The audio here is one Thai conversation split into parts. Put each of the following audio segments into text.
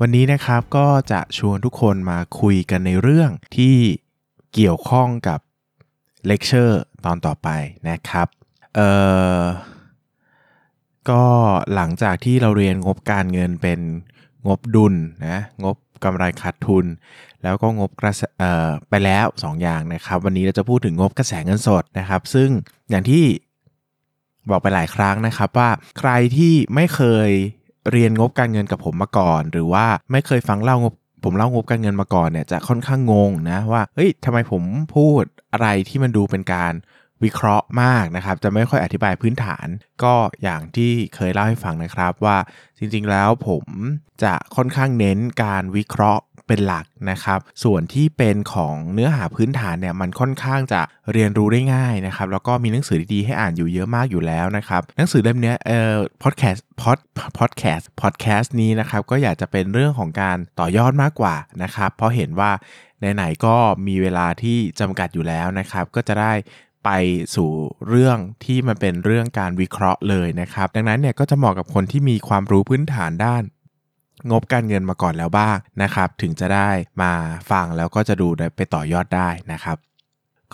วันนี้นะครับก็จะชวนทุกคนมาคุยกันในเรื่องที่เกี่ยวข้องกับเลคเชอร์ตอนต่อไปนะครับ เอ่อ ก็หลังจากที่เราเรียนงบการเงินเป็นงบดุลนะ งบกำไรขาดทุน แล้วก็งบกระแสเอ่อไปแล้ว 2 อย่างนะครับ วันนี้เราจะพูดถึงงบกระแสเงินสดนะครับ ซึ่งอย่างที่บอกไปหลายครั้งนะครับว่าใครที่ไม่เคย เรียนงบการเงินกับผมมาก่อน หรือว่าไม่เคยฟังเล่างบผมเล่างบการเงินมาก่อนเนี่ยจะค่อนข้างงงนะว่าเฮ้ยทำไมผมพูดอะไรที่มันดูเป็นการวิเคราะห์มากนะครับ จะไม่ค่อยอธิบายพื้นฐาน ก็อย่างที่เคยเล่าให้ฟังนะครับว่าจริงๆแล้วผมจะค่อนข้างเน้นการวิเคราะห์ เป็นหลักนะครับ ส่วนที่เป็นของเนื้อหาพื้นฐานเนี่ยมันค่อนข้างจะเรียนรู้ได้ง่ายนะครับ แล้วก็มีหนังสือดีๆให้อ่านอยู่เยอะมากอยู่แล้วนะครับ หนังสือเล่มนี้เอ่อพอดแคสต์พอดพอดแคสต์พอดแคสต์นี้นะครับก็อยากจะเป็นเรื่องของการต่อยอดมากกว่านะครับ เพราะเห็นว่าไหนๆก็มีเวลาที่จำกัดอยู่แล้วนะครับ ก็จะได้ไปสู่เรื่องที่มันเป็นเรื่องการวิเคราะห์เลยนะครับ ดังนั้นเนี่ยก็จะเหมาะกับคนที่มีความรู้พื้นฐานด้าน งบการเงินมาก่อนแล้วบ้างนะครับถึงจะได้มาฟังแล้วก็จะดูไปต่อยอดได้นะครับ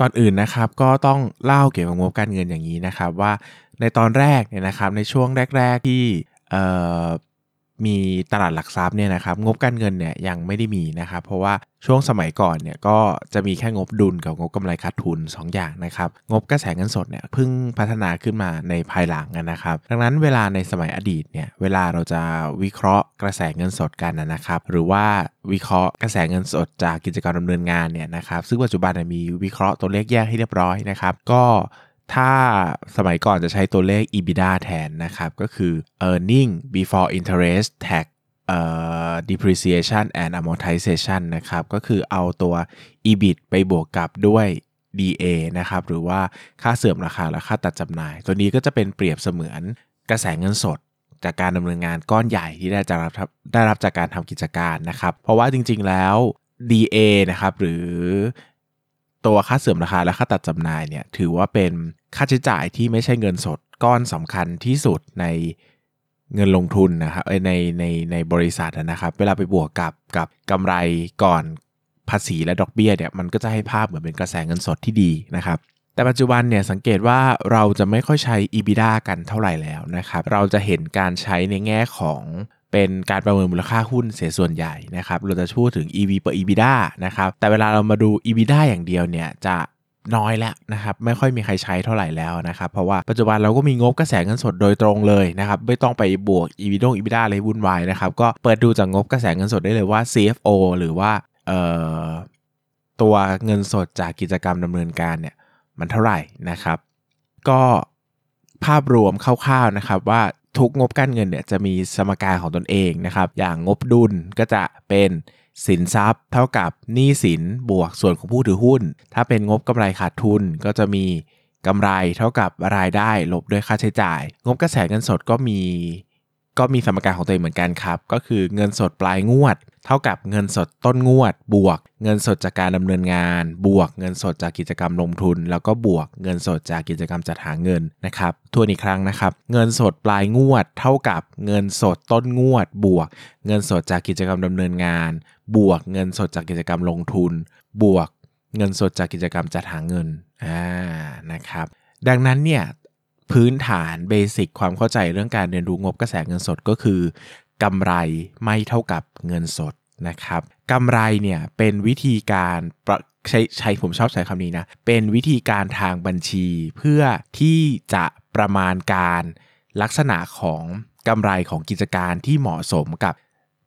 ก่อนอื่นนะครับก็ต้องเล่าเกี่ยวกับงบการเงินอย่างนี้นะครับว่าในตอนแรกเนี่ยนะครับในช่วงแรก ๆที่ มีตลาดหลักทรัพย์เนี่ยนะครับงบการเงินเนี่ยยังไม่ได้มีนะครับเพราะว่าช่วงสมัยก่อนเนี่ยก็จะมีแค่งบดุลกับงบกำไรขาดทุน 2 อย่างนะครับงบกระแสเงินสดเนี่ยเพิ่งพัฒนาขึ้นมาในภายหลังนะครับดังนั้นเวลาในสมัยอดีตเนี่ยเวลาเราจะวิเคราะห์กระแสเงินสดกันนะครับ หรือว่าวิเคราะห์กระแสเงินสดจากกิจกรรมดำเนินงานเนี่ยนะครับซึ่งปัจจุบันมีวิเคราะห์ตัวเลขแยกให้เรียบร้อยนะครับก็ ถ้าสมัยก่อนจะใช้ตัวเลข EBITDA แทนนะครับ ก็คือ earning before interest tax เอ่อ depreciation and amortization นะครับ ก็คือเอาตัว EBIT ไปบวกกับด้วย DA นะครับ หรือว่าค่าเสื่อมราคาและค่าตัดจำหน่าย ตัวนี้ก็จะเป็นเปรียบเสมือนกระแสเงินสด จากการดำเนินงานก้อนใหญ่ที่ได้จากรับได้รับจากการทำกิจการนะครับ เพราะว่าจริงๆแล้ว DA นะครับ หรือ ตัวค่าเสื่อมราคาและค่าตัดจำหน่ายเนี่ยถือว่าเป็นค่าใช้จ่ายที่ไม่ใช่เงินสดก้อนสำคัญที่สุดในเงินลงทุนนะครับในในในบริษัทนะครับ เวลาไปบวกกับกับกำไรก่อนภาษีและดอกเบี้ยเนี่ยมันก็จะให้ภาพเหมือนเป็นกระแสเงินสดที่ดีนะครับ แต่ปัจจุบันเนี่ยสังเกตว่าเราจะไม่ค่อยใช้ EBITDA กันเท่าไหร่แล้วนะครับ เราจะเห็นการใช้ในแง่ของ เป็นการประเมินมูลค่าหุ้นเสียส่วนใหญ่นะครับ เราจะพูดถึง EV ต่อ EBITDA นะครับ แต่เวลาเรามาดู EBITDA อย่างเดียวเนี่ยจะน้อยแล้วนะครับไม่ค่อยมีใครใช้เท่าไหร่แล้วนะครับ เพราะว่าปัจจุบันเราก็มีงบกระแสเงินสดโดยตรงเลยนะครับ ไม่ต้องไปบวก EV ดง EBITDA อะไรวุ่นวายนะครับ ก็เปิดดูจากงบกระแสเงินสดได้เลยว่า CFO หรือว่าเอ่อตัวเงินสดจากกิจกรรมดำเนินการเนี่ยมันเท่าไหร่นะครับ ก็ภาพรวมคร่าวๆนะครับว่า ทุกงบการเงินเนี่ยจะมีสมการของตนเองนะครับ อย่างงบดุลก็จะเป็นสินทรัพย์เท่ากับหนี้สินบวกส่วนของผู้ถือหุ้น ถ้าเป็นงบกำไรขาดทุนก็จะมีกำไรเท่ากับรายได้ลบด้วยค่าใช้จ่าย งบกระแสเงินสดก็มี ก็มีสมการของตัวเองเหมือนกันครับ ก็คือเงินสดปลายงวด เท่ากับเงินสดต้นงวด บวก เงินสดจากการดำเนินงาน บวกเงินสดจากกิจกรรมลงทุน แล้วก็บวกเงินสดจากกิจกรรมจัดหาเงินนะครับทวนอีกครั้งนะครับ เงินสดปลายงวด เท่ากับเงินสดต้นงวด บวก เงินสดจากกิจกรรมดำเนินงาน บวกเงินสดจากกิจกรรมลงทุน บวกเงินสดจากกิจกรรมจัดหาเงินอ่านะครับ ดังนั้นเนี่ยพื้นฐานเบสิกความเข้าใจเรื่องการเรียนรู้งบกระแสเงินสดก็คือกำไรไม่เท่ากับเงินสด นะครับกำไรเนี่ยเป็นวิธีการใช้ใช้ผมชอบใช้คำนี้นะ เป็นวิธีการทางบัญชีเพื่อที่จะประมาณการลักษณะของกำไรของกิจการที่เหมาะสมกับ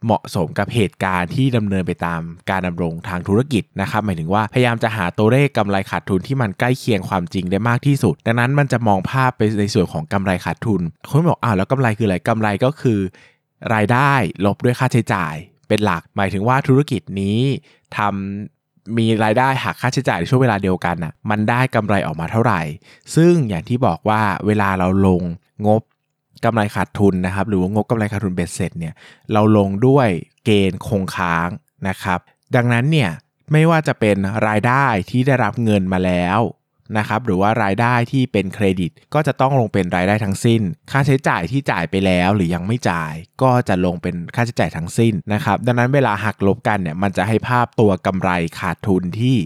เหมาะสมกับเหตุการณ์ที่ดำเนินไปตามการดำรงทางธุรกิจนะครับ หมายถึงว่าพยายามจะหาตัวเลขกำไรขาดทุนที่มันใกล้เคียงความจริงได้มากที่สุด ดังนั้นมันจะมองภาพไปในส่วนของกำไรขาดทุน คนบอกอ้าวแล้วกำไรคืออะไรกำไรก็คือ รายได้ลบด้วยค่าใช้จ่าย เป็นหลัก หมายถึงว่าธุรกิจนี้ทำมีรายได้หักค่าใช้จ่ายในช่วงเวลาเดียวกันอะมันได้กำไรออกมาเท่าไหร่ ซึ่งอย่างที่บอกว่าเวลาเราลงงบกำไรขาดทุนนะครับ หรือว่างบกำไรขาดทุนเบ็ดเสร็จเนี่ยเราลงด้วยเกณฑ์คงค้างนะครับ ดังนั้นเนี่ยไม่ว่าจะเป็นรายได้ที่ได้รับเงินมาแล้ว นะครับหรือว่ารายได้ที่เป็นเครดิต ก็จะต้องลงเป็นรายได้ทั้งสิ้น ค่าใช้จ่ายที่จ่ายไปแล้วหรือยังไม่จ่าย ก็จะลงเป็นค่าใช้จ่ายทั้งสิ้นนะครับดังนั้นเวลาหักลบกันเนี่ยมันจะให้ภาพตัวกำไรขาดทุนที่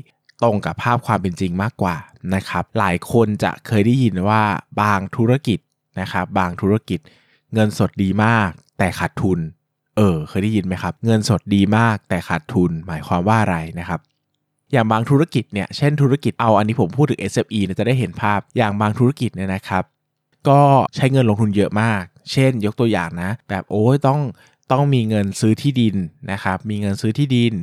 ตรงกับภาพความเป็นจริงมากกว่านะครับหลายคนจะเคยได้ยินว่าบางธุรกิจนะครับบางธุรกิจเงินสดดีมาก แต่ขาดทุน เออ เคยได้ยินไหมครับ เงินสดดีมากแต่ขาดทุน หมายความว่าอะไรนะครับ อย่างบางธุรกิจเนี่ยเช่นธุรกิจเอาอันนี้ผมพูดถึง SME เนี่ยจะได้เห็นภาพอย่างบางธุรกิจเนี่ยนะครับ ก็ใช้เงินลงทุนเยอะมาก เช่นยกตัวอย่างนะ แบบโอ้ยต้อง ต้องมีเงินซื้อที่ดินนะครับ มีเงินซื้อที่ดิน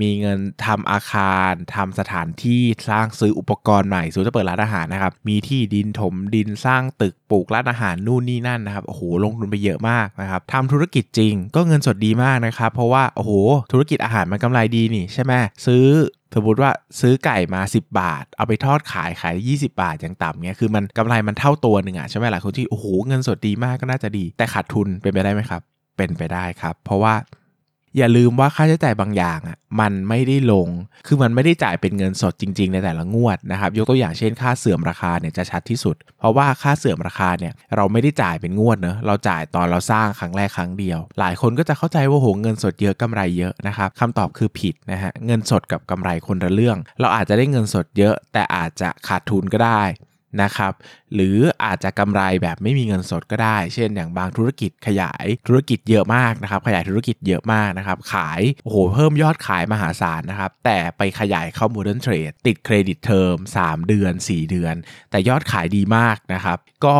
มีเงินทำอาคารทำสถานที่สร้างซื้ออุปกรณ์ใหม่สูจะเปิดร้านอาหารนะครับ มีที่ดินถมดินสร้างตึกปลูกร้านอาหารนู่นนี่นั่นนะครับโอ้โหลงทุนไปเยอะมากนะครับทำธุรกิจจริงก็เงินสดดีมากนะครับ เพราะว่าโอ้โหธุรกิจอาหารมันกำไรดีนี่ใช่ไหมซื้อสมมติว่าซื้อไก่มา 10 บาท เอาไปทอดขายขาย 20 บาทอย่างต่ำเนี้ยคือมันกำไรมันเท่าตัวหนึ่งอะใช่ไหมหลายคนที่โอ้โหเงินสดดีมากก็น่าจะดี แต่ขาดทุนเป็นไปได้ไหมครับ เป็นไปได้ครับ เพราะว่าอย่าลืมว่าค่าใช้จ่ายบางอย่างอะมันไม่ได้ลง คือมันไม่ได้จ่ายเป็นเงินสดจริง ๆ ในแต่ละงวดนะครับ ยกตัวอย่างเช่นค่าเสื่อมราคาเนี่ยจะชัดที่สุด เพราะว่าค่าเสื่อมราคาเนี่ยเราไม่ได้จ่ายเป็นงวดเนอะเราจ่ายตอนเราสร้างครั้งแรกครั้งเดียว หลายคนก็จะเข้าใจว่าโหเงินสดเยอะกำไรเยอะนะครับคำตอบคือผิดนะฮะเงินสดกับกำไรคนละเรื่อง เราอาจจะได้เงินสดเยอะ แต่อาจจะขาดทุนก็ได้ นะครับหรืออาจจะกำไรแบบไม่มีเงินสดก็ได้ เช่น อย่างบางธุรกิจขยายธุรกิจเยอะมากนะครับขยายธุรกิจเยอะมากนะครับขายโอ้โหเพิ่มยอดขายมหาศาลนะครับแต่ไปขยายเข้า modern trade ติด credit term 3 เดือน 4 เดือน แต่ยอดขายดีมากนะครับก็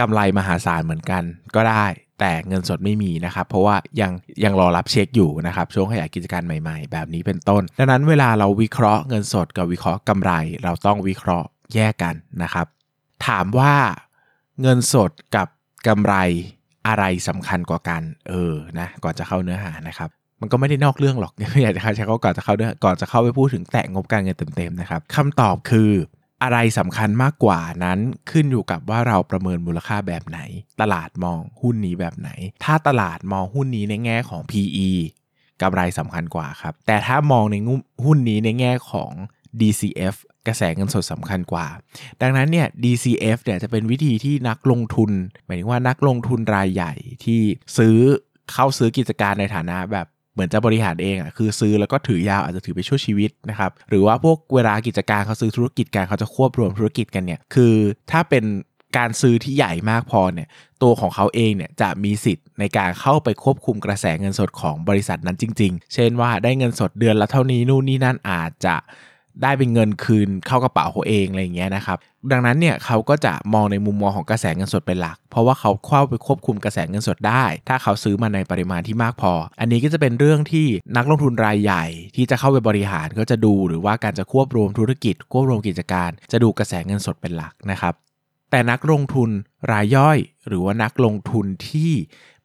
กำไรมหาศาลเหมือนกันก็ได้แต่เงินสดไม่มีนะครับ เพราะว่ายังยังรอรับเช็คอยู่นะครับ ช่วงขยายกิจการใหม่ๆ แบบนี้เป็นต้น ดังนั้นเวลาเราวิเคราะห์เงินสดกับวิเคราะห์กำไร เราต้องวิเคราะห์ แยกกันนะครับ ถามว่าเงินสดกับกำไรอะไรสำคัญกว่ากัน เออนะก่อนจะเข้าเนื้อหานะครับ มันก็ไม่ได้นอกเรื่องหรอกอยากจะใช้เขาก่อนจะเข้าเนื้อก่อนจะเข้าไปพูดถึงแตะงบการเงินเต็มๆนะครับคำตอบคืออะไรสำคัญมากกว่านั้นขึ้นอยู่กับว่าเราประเมินมูลค่าแบบไหน ตลาดมองหุ้นนี้แบบไหน ถ้าตลาดมองหุ้นนี้ในแง่ของ PE กำไรสำคัญกว่าครับ แต่ถ้ามองในหุ้นนี้ในแง่ของ DCF กระแสเงินสดสำคัญกว่า ดังนั้นเนี่ย DCF เนี่ยจะเป็นวิธีที่นักลงทุน หมายถึงว่านักลงทุนรายใหญ่ที่ซื้อเข้าซื้อกิจการในฐานะแบบเหมือนจะบริหารเองอะคือซื้อแล้วก็ถือยาวอาจจะถือไปชั่วชีวิตนะครับหรือว่าพวกเวลากิจการเขาซื้อธุรกิจกันเขาจะควบรวมธุรกิจกันเนี่ยคือถ้าเป็นการซื้อที่ใหญ่มากพอเนี่ยตัวของเขาเองเนี่ยจะมีสิทธิ์ในการเข้าไปควบคุมกระแสเงินสดของบริษัทนั้นจริง ๆ เช่นว่าได้เงินสดเดือนละเท่านี้นู่นนี่นั่นอาจจะ ได้เป็นเงินคืนเข้ากระเป๋าเขาเองอะไรอย่างเงี้ยนะครับ ดังนั้นเนี่ยเขาก็จะมองในมุมมองของกระแสเงินสดเป็นหลัก เพราะว่าเขาเข้าไปควบคุมกระแสเงินสดได้ ถ้าเขาซื้อมาในปริมาณที่มากพอ อันนี้ก็จะเป็นเรื่องที่นักลงทุนรายใหญ่ ที่จะเข้าไปบริหารก็จะดูหรือว่าการจะควบรวมธุรกิจ ควบรวมกิจการ จะดูกระแสเงินสดเป็นหลักนะครับแต่นักลงทุนรายย่อย หรือว่านักลงทุนที่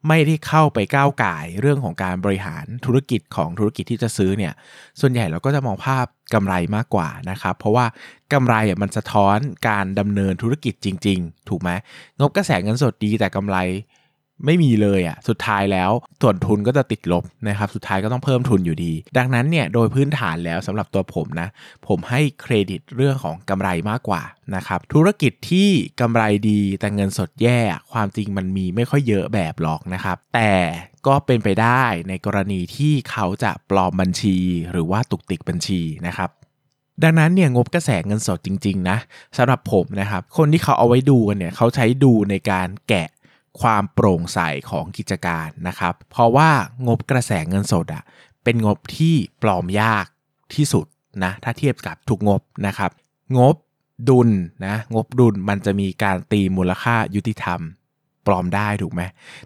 ไม่ได้เข้าไปก้าวไก่เรื่องของการบริหารธุรกิจของธุรกิจที่จะซื้อเนี่ยส่วนใหญ่เราก็จะมองภาพ กำไรมากกว่านะครับ เพราะว่ากำไรมันสะท้อนการดำเนินธุรกิจจริง ๆ ถูกไหมงบกระแสเงินสดดีแต่กำไรไม่มีเลยอะสุดท้ายแล้วส่วนทุนก็จะติดลบนะครับสุดท้ายก็ต้องเพิ่มทุนอยู่ดี ดังนั้นเนี่ยโดยพื้นฐานแล้วสำหรับตัวผมนะ ผมให้เครดิตเรื่องของกำไรมากกว่านะครับธุรกิจที่กำไรดีแต่เงินสดแย่ ความจริงมันมีไม่ค่อยเยอะแบบหรอกนะครับ แต่ ก็เป็นไปได้ในกรณีที่เขาจะปลอมบัญชีหรือว่าตุกติกบัญชีนะครับ ดังนั้นเนี่ยงบกระแสเงินสดจริง ๆ นะสำหรับผมนะครับ คนที่เขาเอาไว้ดูกันเนี่ยเขาใช้ดูในการแกะความโปร่งใสของกิจการนะครับ เพราะว่างบกระแสเงินสดอะเป็นงบที่ปลอมยากที่สุดนะถ้าเทียบกับทุกงบนะครับ งบดุลนะงบดุลมันจะมีการตีมูลค่ายุติธรรม ปลอมได้ถูกไหม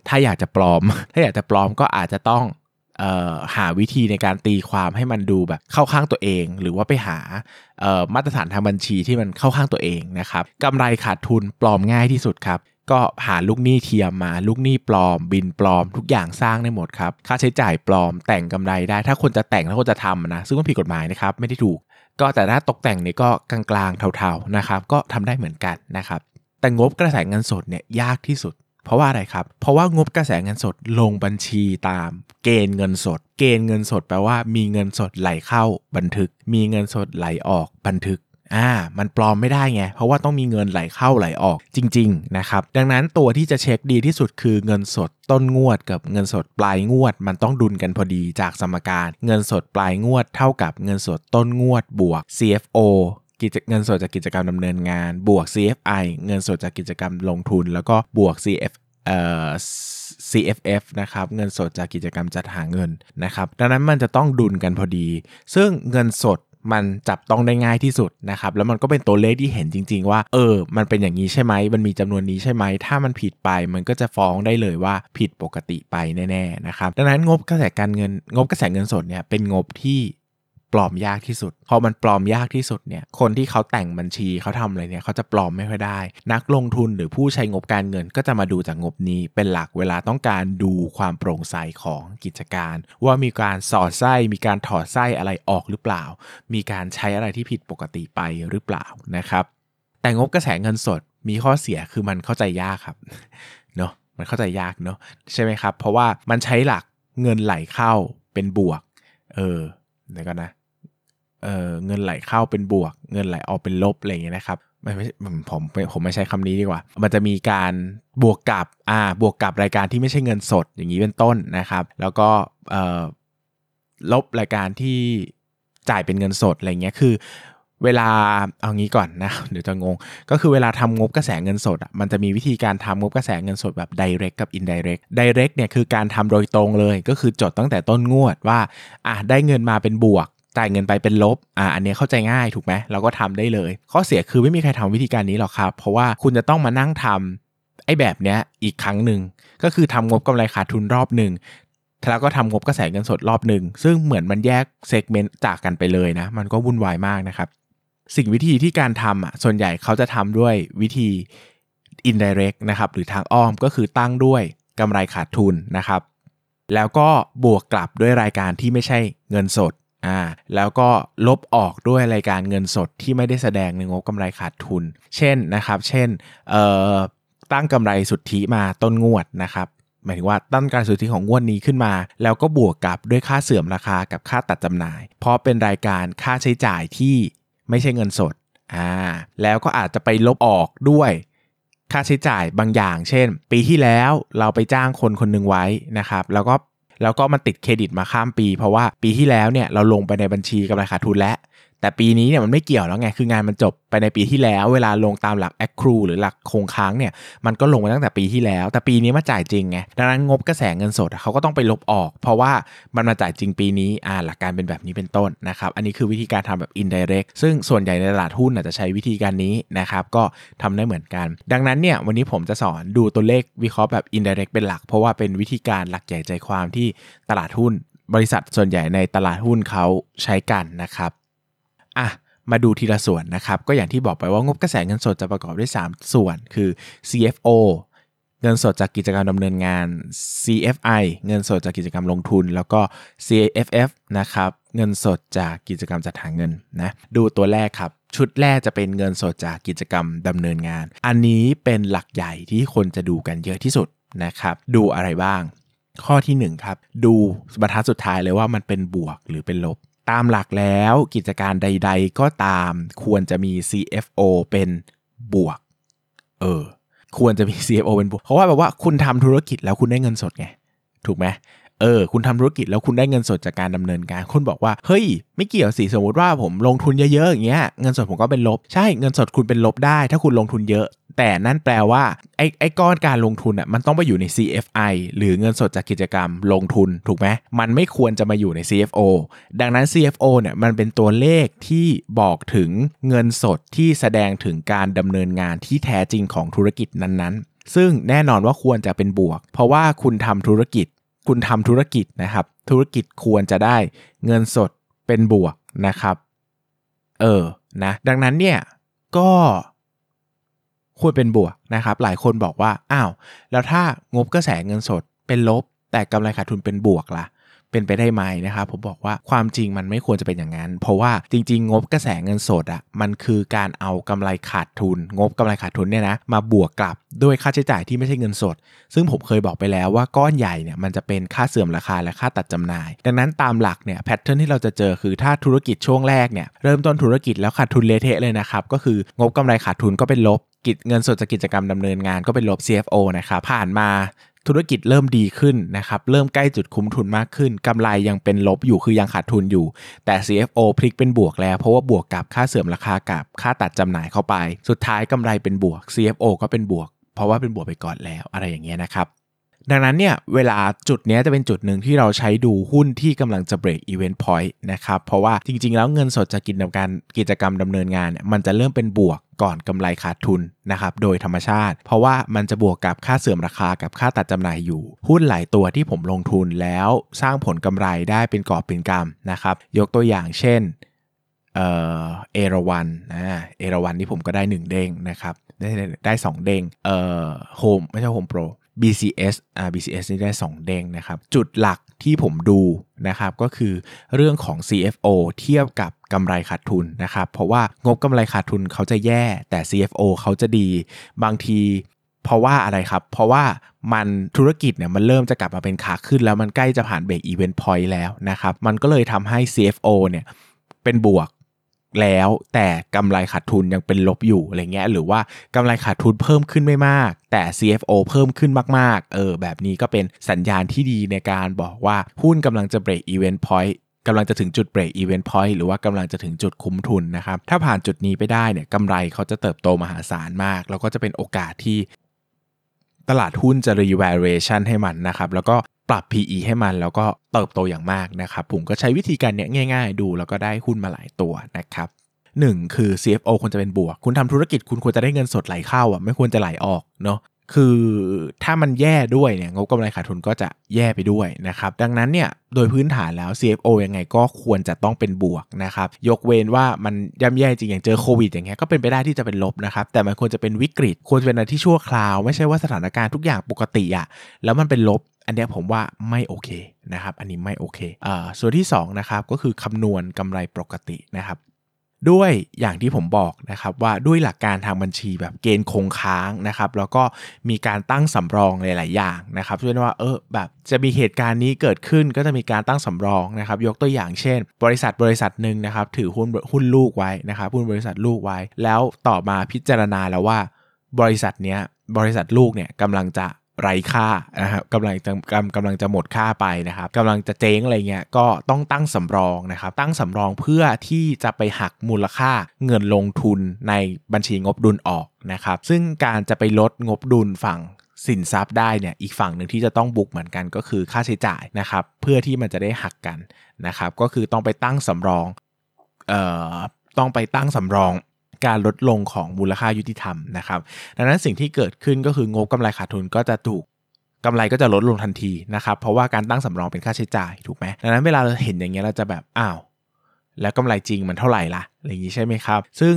ถ้าอยากจะปลอม ถ้าอยากจะปลอมก็อาจจะต้องออหาวิธีในการตีความให้มันดูแบบเข้าข้างตัวเอง หรือว่าไปหามาตรฐานทางบัญชีที่มันเข้าข้างตัวเองนะครับกำไรขาดทุนปลอมง่ายที่สุดครับก็หาลูกหนี้เทียมมาลูกหนี้ปลอม บินปลอม ทุกอย่างสร้างได้หมดครับค่าใช้จ่ายปลอม แต่งกำไรได้ ถ้าคนจะแต่งถ้าคนจะทำนะซึ่งมันผิดกฎหมายนะครับไม่ได้ถูก ก็แต่ถ้าตกแต่งเนี่ยก็กลางๆเทาๆนะครับก็ทำได้เหมือนกันนะครับแต่งบกระแสเงินสดเนี่ยยากที่สุด เพราะว่าอะไรครับ เพราะว่างบกระแสเงินสดลงบัญชีตาม เกณฑ์เงินสด เกณฑ์เงินสดแปลว่ามีเงินสดไหลเข้าบันทึก มีเงินสดไหลออกบันทึกอ่ามันปลอมไม่ได้ไง เพราะว่าต้องมีเงินไหลเข้าไหลออกจริงๆนะครับดังนั้นตัวที่จะเช็คดีที่สุดคือเงินสดต้นงวดกับเงินสดปลายงวด มันต้องดุลกันพอดีจากสมการ เงินสดปลายงวดเท่ากับเงินสดต้นงวดบวก CFO กิจเงินสดจากกิจกรรมดำเนินงาน บวก CFI เงินสดจากกิจกรรมลงทุน แล้วก็บวก CF เอ่อ CFF นะครับเงินสดจากกิจกรรมจัดหาเงินนะครับดังนั้นมันจะต้องดุลกันพอดี ซึ่งเงินสดมันจับต้องได้ง่ายที่สุดนะครับแล้วมันก็เป็นตัวเลขที่เห็นจริง ๆ ว่า เออ มันเป็นอย่างนี้ใช่ไหมมันมีจำนวนนี้ใช่ไหมถ้ามันผิดไปมันก็จะฟ้องได้เลยว่าผิดปกติไปแน่ๆนะครับดังนั้นงบกระแสการเงินงบกระแสเงินสดเนี่ยเป็นงบที่ ปลอมยากที่สุด พอมันปลอมยากที่สุดเนี่ยคนที่เขาแต่งบัญชีเขาทำอะไรเนี่ยเขาจะปลอมไม่ค่อยได้ นักลงทุนหรือผู้ใช้งบการเงินก็จะมาดูจากงบนี้เป็นหลักเวลาต้องการดูความโปร่งใสของกิจการ ว่ามีการสอดไส้มีการถอดไส้อะไรออกหรือเปล่า มีการใช้อะไรที่ผิดปกติไปหรือเปล่านะครับ แต่งบกระแสเงินสดมีข้อเสียคือมันเข้าใจยากครับเนาะมันเข้าใจยากเนาะใช่ไหมครับ เพราะว่ามันใช้หลักเงินไหลเข้าเป็นบวก เออเดี๋ยวกันนะ เออเงินไหลเข้าเป็นบวก เงินไหลออกเป็นลบอะไรอย่างเงี้ยนะครับไม่ไม่ผมผมไม่ใช้คำนี้ดีกว่า มันจะมีการบวกกับอ่าบวกกับรายการที่ไม่ใช่เงินสดอย่างนี้เป็นต้นนะครับ แล้วก็เอ่อลบรายการที่จ่ายเป็นเงินสดอะไรเงี้ยคือ เวลาเอางี้ก่อนนะเดี๋ยวจะงง ก็คือเวลาทำงบกระแสเงินสดอะมันจะมีวิธีการทำงบกระแสเงินสดแบบ direct กับ indirect direct เนี่ยคือการทำโดยตรงเลย ก็คือจดตั้งแต่ต้นงวดว่าอะได้เงินมาเป็นบวก จ่ายเงินไปเป็นลบ อ่า อันนี้เข้าใจง่ายถูกไหมเราก็ทำได้เลย ข้อเสียคือไม่มีใครทำวิธีการนี้หรอกครับ เพราะว่าคุณจะต้องมานั่งทำไอ้แบบเนี้ยอีกครั้งหนึ่ง ก็คือทำงบกำไรขาดทุนรอบหนึ่งแล้วก็ทำงบกระแสเงินสดรอบหนึ่ง ซึ่งเหมือนมันแยกเซกเมนต์จากกันไปเลยนะ มันก็วุ่นวายมากนะครับ สิ่งวิธีที่การทำอะ ส่วนใหญ่เขาจะทำด้วยวิธี indirect นะครับ หรือทางอ้อมก็คือตั้งด้วยกำไรขาดทุนนะครับ แล้วก็บวกกลับด้วยรายการที่ไม่ใช่เงินสด อ่าแล้วก็ลบออกด้วยรายการเงินสดที่ไม่ได้แสดงในงบกำไรขาดทุน เช่นนะครับ เช่นเอ่อตั้งกำไรสุทธิมาต้นงวดนะครับหมายถึงว่าตั้งการสุทธิของงวดนี้ขึ้นมา แล้วก็บวกกับด้วยค่าเสื่อมราคากับค่าตัดจำหน่าย เพราะเป็นรายการค่าใช้จ่ายที่ไม่ใช่เงินสดอ่าแล้วก็อาจจะไปลบออกด้วยค่าใช้จ่ายบางอย่าง เช่น ปีที่แล้วเราไปจ้างคนคนหนึ่งไว้นะครับ แล้วก็ แล้วก็มันติดเครดิตมาข้ามปี เพราะว่าปีที่แล้วเนี่ยเราลงไปในบัญชีกำไรขาดทุนแล้ว แต่ปีนี้เนี่ยมันไม่เกี่ยวแล้วไง คืองานมันจบไปในปีที่แล้ว เวลาลงตามหลัก accrue หรือหลักคงค้างเนี่ยมันก็ลงมาตั้งแต่ปีที่แล้ว แต่ปีนี้มาจ่ายจริงไงดังนั้นงบกระแสเงินสดเขาก็ต้องไปลบออก เพราะว่ามันมาจ่ายจริงปีนี้อ่าหลักการเป็นแบบนี้เป็นต้นนะครับอันนี้คือวิธีการทำแบบ indirect ซึ่งส่วนใหญ่ในตลาดหุ้นอาจจะใช้วิธีการนี้นะครับก็ทำได้เหมือนกัน ดังนั้นเนี่ยวันนี้ผมจะสอนดูตัวเลขวิเคราะห์แบบ indirect เป็นหลัก เพราะว่าเป็นวิธีการหลักใหญ่ใจความที่ตลาดหุ้น บริษัทส่วนใหญ่ในตลาดหุ้นเขาใช้กันนะครับ อะมาดูทีละส่วนนะครับ ก็อย่างที่บอกไปว่างบกระแสเงินสดจะประกอบด้วย 3 ส่วนคือ CFO เงินสดจากกิจกรรมดำเนินงาน CFI เงินสดจากกิจกรรมลงทุน แล้วก็ CFF นะครับ เงินสดจากกิจกรรมจัดหาเงินนะ ดูตัวแรกครับ ชุดแรกจะเป็นเงินสดจากกิจกรรมดำเนินงาน อันนี้เป็นหลักใหญ่ที่คนจะดูกันเยอะที่สุดนะครับ ดูอะไรบ้าง ข้อที่1ครับ ดูบรรทัดสุดท้ายเลยว่ามันเป็นบวกหรือเป็นลบ ตามหลักแล้วกิจการใด ๆ ก็ตามควรจะมี CFO เป็นบวก เออ ควรจะมี CFO เป็นบวก เพราะว่าแบบว่าคุณทำธุรกิจแล้วคุณได้เงินสดไง ถูกไหม เออคุณทำธุรกิจแล้วคุณได้เงินสดจากการดำเนินการคุณบอกว่าเฮ้ย ไม่เกี่ยวสิสมมติว่าผมลงทุนเยอะๆอย่างเงี้ยเงินสดผมก็เป็นลบใช่เงินสดคุณเป็นลบได้ ถ้าคุณลงทุนเยอะ แต่นั่นแปลว่าไอ้ไอ้ก้อนการลงทุนอะมันต้องไปอยู่ใน CFI หรือเงินสดจากกิจกรรมลงทุนถูกไหมมันไม่ควรจะมาอยู่ใน CFO ดังนั้น CFO เนี่ยมันเป็นตัวเลขที่บอกถึงเงินสดที่แสดงถึงการดำเนินงานที่แท้จริงของธุรกิจนั้นๆซึ่งแน่นอนว่าควรจะเป็นบวก เพราะว่าคุณทำธุรกิจ คุณทำธุรกิจนะครับ ธุรกิจควรจะได้เงินสดเป็นบวกนะครับ เออนะดังนั้นเนี่ยก็ควรเป็นบวกนะครับ หลายคนบอกว่า อ้าว แล้วถ้างบกระแสเงินสดเป็นลบ แต่กำไรขาดทุนเป็นบวกล่ะ เป็นไปได้ไหมนะครับผมบอกว่าความจริงมันไม่ควรจะเป็นอย่างนั้น เพราะว่าจริง ๆ งบกระแสเงินสดอะ่ะมันคือการเอากำไรขาดทุน งบกำไรขาดทุนเนี่ยนะมาบวกกลับด้วยค่าใช้จ่ายที่ไม่ใช่เงินสด ซึ่งผมเคยบอกไปแล้วว่าก้อนใหญ่เนี่ยมันจะเป็นค่าเสื่อมราคาและค่าตัดจำหน่าย ดังนั้นตามหลักเนี่ยแพทเทิร์นที่เราจะเจอคือถ้าธุรกิจช่วงแรกเนี่ยเริ่มต้นธุรกิจแล้วขาดทุนเละเทะเลยนะครับก็คืองบกำไรขาดทุนก็เป็นลบกิจเงินสดจากกิจกรรมดำเนินงานก็เป็นลบ CFO นะครับผ่านมา ธุรกิจเริ่มดีขึ้นนะครับเริ่มใกล้จุดคุ้มทุนมากขึ้นกำไรยังเป็นลบอยู่คือยังขาดทุนอยู่ แต่ CFO พลิกเป็นบวกแล้ว เพราะว่าบวกกับค่าเสื่อมราคากับค่าตัดจำหน่ายเข้าไป สุดท้ายกำไรเป็นบวก CFO ก็เป็นบวก เพราะว่าเป็นบวกไปก่อนแล้วอะไรอย่างเงี้ยนะครับ ดังนั้นเนี่ยเวลาจุดนี้จะเป็นจุดหนึ่งที่เราใช้ดูหุ้นที่กำลังจะเบรกอีเวนต์พอยต์นะครับ เพราะว่าจริง ๆ แล้วเงินสดจากกิจกรรมกิจกรรมดำเนินงานเนี่ยมันจะเริ่มเป็นบวกก่อนกำไรขาดทุนนะครับโดยธรรมชาติ เพราะว่ามันจะบวกกับค่าเสื่อมราคากับค่าตัดจำหน่ายอยู่ หุ้นหลายตัวที่ผมลงทุนแล้วสร้างผลกำไรได้เป็นกอบเป็นกำนะครับยกตัวอย่างเช่นเอเอราวันนะเอราวันที่ผมก็ได้ 1 เด้งนะครับได้ได้2เด้งเอ่อโฮมไม่ใช่โฮมโปร BCS อ่า BCS นี่ได้ 2 เด้งนะครับ จุดหลักที่ผมดูนะครับก็คือเรื่องของ CFO เทียบกับกำไรขาดทุนนะครับ เพราะว่างบกำไรขาดทุนเขาจะแย่แต่ CFO เขาจะดี บางทีเพราะว่าอะไรครับ เพราะว่ามันธุรกิจเนี่ยมันเริ่มจะกลับมาเป็นขาขึ้น แล้วมันใกล้จะผ่าน break even point แล้วนะครับ มันก็เลยทำให้ CFO เนี่ยเป็นบวก แล้วแต่กำไรขาดทุนยังเป็นลบอยู่อะไรเงี้ยหรือว่ากำไรขาดทุนเพิ่มขึ้นไม่มาก แต่ CFO เพิ่มขึ้นมากๆ เออแบบนี้ก็เป็นสัญญาณที่ดีในการบอกว่าหุ้นกำลังจะ break even point กำลังจะถึงจุด break even point หรือว่ากำลังจะถึงจุดคุ้มทุนนะครับ ถ้าผ่านจุดนี้ไปได้เนี่ยกำไรเขาจะเติบโตมหาศาลมาก แล้วก็จะเป็นโอกาสที่ ตลาดหุ้นจะ revaluation ให้มันนะครับ แล้วก็ปรับ PE ให้มันแล้วก็เติบโตอย่างมากนะครับ ผมก็ใช้วิธีการเนี้ยง่าย ๆ ดูแล้วก็ได้หุ้นมาหลายตัวนะครับหนึ่งคือ CFO ควรจะเป็นบวก คุณทำธุรกิจคุณควรจะได้เงินสดไหลเข้าอะไม่ควรจะไหลออกเนาะ คือถ้ามันแย่ด้วยเนี่ยงบกำไรขาดทุนก็จะแย่ไปด้วยนะครับ ดังนั้นเนี่ยโดยพื้นฐานแล้ว CFO ยังไงก็ควรจะต้องเป็นบวกนะครับ ยกเว้นว่ามันย่ำแย่จริงอย่างเจอโควิดอย่างเงี้ยก็เป็นไปได้ที่จะเป็นลบนะครับ แต่มันควรจะเป็นวิกฤต ควรจะเป็นอะไรที่ชั่วคราว ไม่ใช่ว่าสถานการณ์ทุกอย่างปกติอะแล้วมันเป็นลบอันนี้ผมว่าไม่โอเคนะครับ อันนี้ไม่โอเคอ่าส่วนที่2นะครับก็คือคำนวณกำไรปกตินะครับ ด้วยอย่างที่ผมบอกนะครับว่าด้วยหลักการทางบัญชีแบบเกณฑ์คงค้างนะครับ แล้วก็มีการตั้งสำรองหลาย ๆ อย่างนะครับเช่นว่าเออแบบจะมีเหตุการณ์นี้เกิดขึ้นก็จะมีการตั้งสำรองนะครับ ยกตัวอย่างเช่น บริษัทบริษัทหนึ่งนะครับ ถือหุ้นหุ้นลูกไว้นะครับหุ้นบริษัทลูกไว้ แล้วต่อมาพิจารณาแล้วว่า บริษัทเนี้ยบริษัทลูกเนี่ยกำลังจะ ไร้ค่านะครับกำลังจะกำลังจะหมดค่าไปนะครับกำลังจะเจ๊งอะไรเงี้ยก็ต้องตั้งสำรองนะครับตั้งสำรองเพื่อที่จะไปหักมูลค่าเงินลงทุนในบัญชีงบดุลออกนะครับซึ่งการจะไปลดงบดุลฝั่งสินทรัพย์ได้เนี่ยอีกฝั่งหนึ่งที่จะต้องบุกเหมือนกันก็คือค่าใช้จ่ายนะครับเพื่อที่มันจะได้หักกันนะครับก็คือต้องไปตั้งสำรองเอ่อต้องไปตั้งสำรอง การลดลงของมูลค่ายุติธรรมนะครับ ดังนั้นสิ่งที่เกิดขึ้นก็คืองบกำไรขาดทุนก็จะถูกกำไรก็จะลดลงทันทีนะครับ เพราะว่าการตั้งสำรองเป็นค่าใช้จ่ายถูกไหมดังนั้นเวลาเราเห็นอย่างเงี้ยเราจะแบบอ้าวแล้วกำไรจริงมันเท่าไหร่ล่ะอะไรอย่างนี้ใช่ไหมครับ ซึ่ง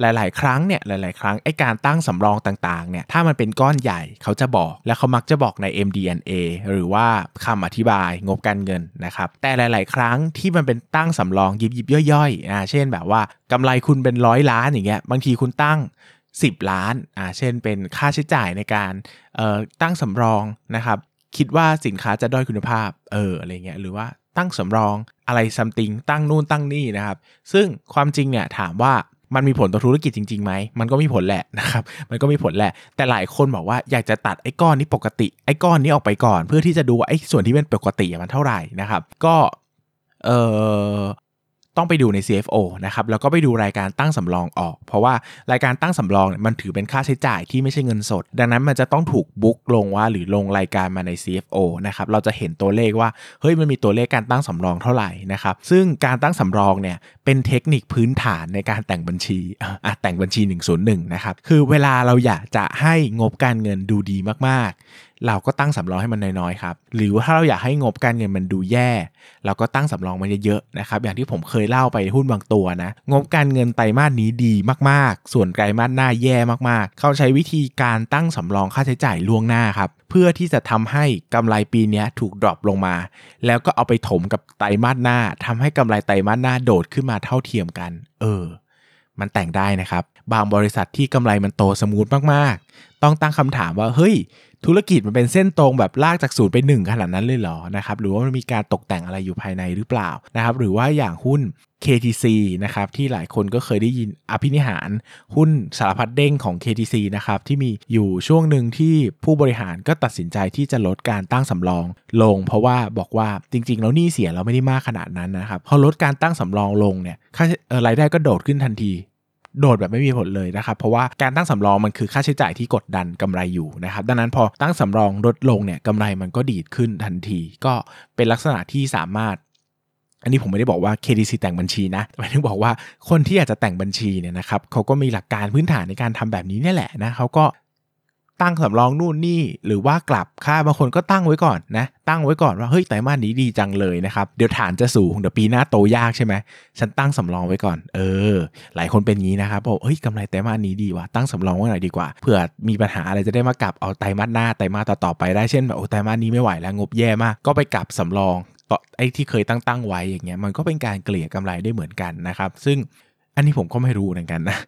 หลาย ๆ ครั้งเนี่ยหลาย ๆ ครั้งไอการตั้งสำรองต่าง ๆ เนี่ยถ้ามันเป็นก้อนใหญ่เขาจะบอก และเขามักจะบอกใน MD&A หรือว่าคำอธิบายงบการเงินนะครับ แต่หลาย ๆ ครั้งที่มันเป็นตั้งสำรองยิบยิบย่อยๆอ่าเช่นแบบว่ากำไรคุณเป็นร้อยล้านอย่างเงี้ยบางทีคุณตั้ง 10 ล้านอ่าเช่นเป็นค่าใช้จ่ายในการเอ่อตั้งสำรองนะครับคิดว่าสินค้าจะด้อยคุณภาพเอออะไรเงี้ยหรือว่าตั้งสำรองอะไรซัมติงตั้งนู่นตั้งนี่นะครับ ซึ่งความจริงเนี่ยถามว่า มันมีผลต่อธุรกิจจริงๆไหมมันก็มีผลแหละนะครับมันก็มีผลแหละ แต่หลายคนบอกว่าอยากจะตัดไอ้ก้อนนี้ปกติไอ้ก้อนนี้ออกไปก่อน เพื่อที่จะดูว่าไอ้ส่วนที่เป็นปกติมันเท่าไหร่นะครับ ก็เออ ต้องไปดูใน CFO นะครับแล้วก็ไปดูรายการตั้งสำรองออก เพราะว่ารายการตั้งสำรองมันถือเป็นค่าใช้จ่ายที่ไม่ใช่เงินสด ดังนั้นมันจะต้องถูกบุ๊กลงว่าหรือลงรายการมาใน CFO นะครับเราจะเห็นตัวเลขว่าเฮ้ยมันมีตัวเลขการตั้งสำรองเท่าไหร่นะครับซึ่งการตั้งสำรองเนี่ยเป็นเทคนิคพื้นฐานในการแต่งบัญชีอะแต่งบัญชี 101นะครับคือเวลาเราอยากจะให้งบการเงินดูดีมากๆ เราก็ตั้งสำรองให้มันน้อยๆครับ หรือว่าถ้าเราอยากให้งบการเงินมันดูแย่ เราก็ตั้งสำรองมันเยอะๆนะครับ อย่างที่ผมเคยเล่าไปหุ้นบางตัวนะ งบการเงินไตรมาสนี้ดีมากๆ ส่วนไตรมาสหน้าแย่มากๆ เขาใช้วิธีการตั้งสำรองค่าใช้จ่ายล่วงหน้าครับ เพื่อที่จะทำให้กำไรปีนี้ถูก drop ลงมา แล้วก็เอาไปถมกับไตรมาสหน้าทำให้กำไรไตรมาสหน้าโดดขึ้นมาเท่าเทียมกัน เออ มันแต่งได้นะครับ บางบริษัทที่กำไรมันโต smooth มากๆ ต้องตั้งคำถามว่าเฮ้ย ธุรกิจมันเป็นเส้นตรงแบบลากจากศูนย์ไปหนึ่งขนาดนั้นเลยเหรอนะครับหรือว่ามันมีการตกแต่งอะไรอยู่ภายในหรือเปล่านะครับหรือว่าอย่างหุ้น KTC นะครับที่หลายคนก็เคยได้ยินอภินิหาร หุ้นสารพัดเด้งของ KTC นะครับที่มีอยู่ช่วงหนึ่งที่ผู้บริหารก็ตัดสินใจที่จะลดการตั้งสำรองลง เพราะว่าบอกว่าจริง ๆ แล้วหนี้เสียเราไม่ได้มากขนาดนั้นนะครับพอลดการตั้งสำรองลงเนี่ยค่ารายได้ก็โดดขึ้นทันที โดดแบบไม่มีผลเลยนะครับ เพราะว่าการตั้งสำรองมันคือค่าใช้จ่ายที่กดดันกำไรอยู่นะครับ ดังนั้นพอตั้งสำรองลดลงเนี่ยกำไรมันก็ดีดขึ้นทันที ก็เป็นลักษณะที่สามารถอันนี้ผมไม่ได้บอกว่า KDC แต่งบัญชีนะหมายถึงบอกว่าคนที่อยากจะแต่งบัญชีเนี่ยนะครับเขาก็มีหลักการพื้นฐานในการทำแบบนี้นี่แหละนะเขาก็ ตั้งสำรองนู่นนี่ หรือว่ากลับค่าบางคนก็ตั้งไว้ก่อนนะ ตั้งไว้ก่อนว่าเฮ้ยไตรมาสนี้ดีจังเลยนะครับ เดี๋ยวฐานจะสูงเดี๋ยวปีหน้าโตยากใช่ไหมฉันตั้งสำรองไว้ก่อน เออ หลายคนเป็นงี้นะครับบอกเฮ้ยกำไรไตรมาสนี้ดีว่ะตั้งสำรองไว้หน่อยดีกว่าเผื่อมีปัญหาอะไรจะได้มากลับเอาไตรมาสหน้าไตรมาสต่อๆไปได้เช่นแบบโอ้ไตรมาสนี้ไม่ไหวแล้วงบแย่มากก็ไปกลับสำรองไอ้ที่เคยตั้งตั้งไว้อย่างเงี้ยมันก็เป็นการเกลี่ยกำไรได้เหมือนกันนะครับ ซึ่ง อันนี้ผมก็ไม่รู้เหมือนกันนะ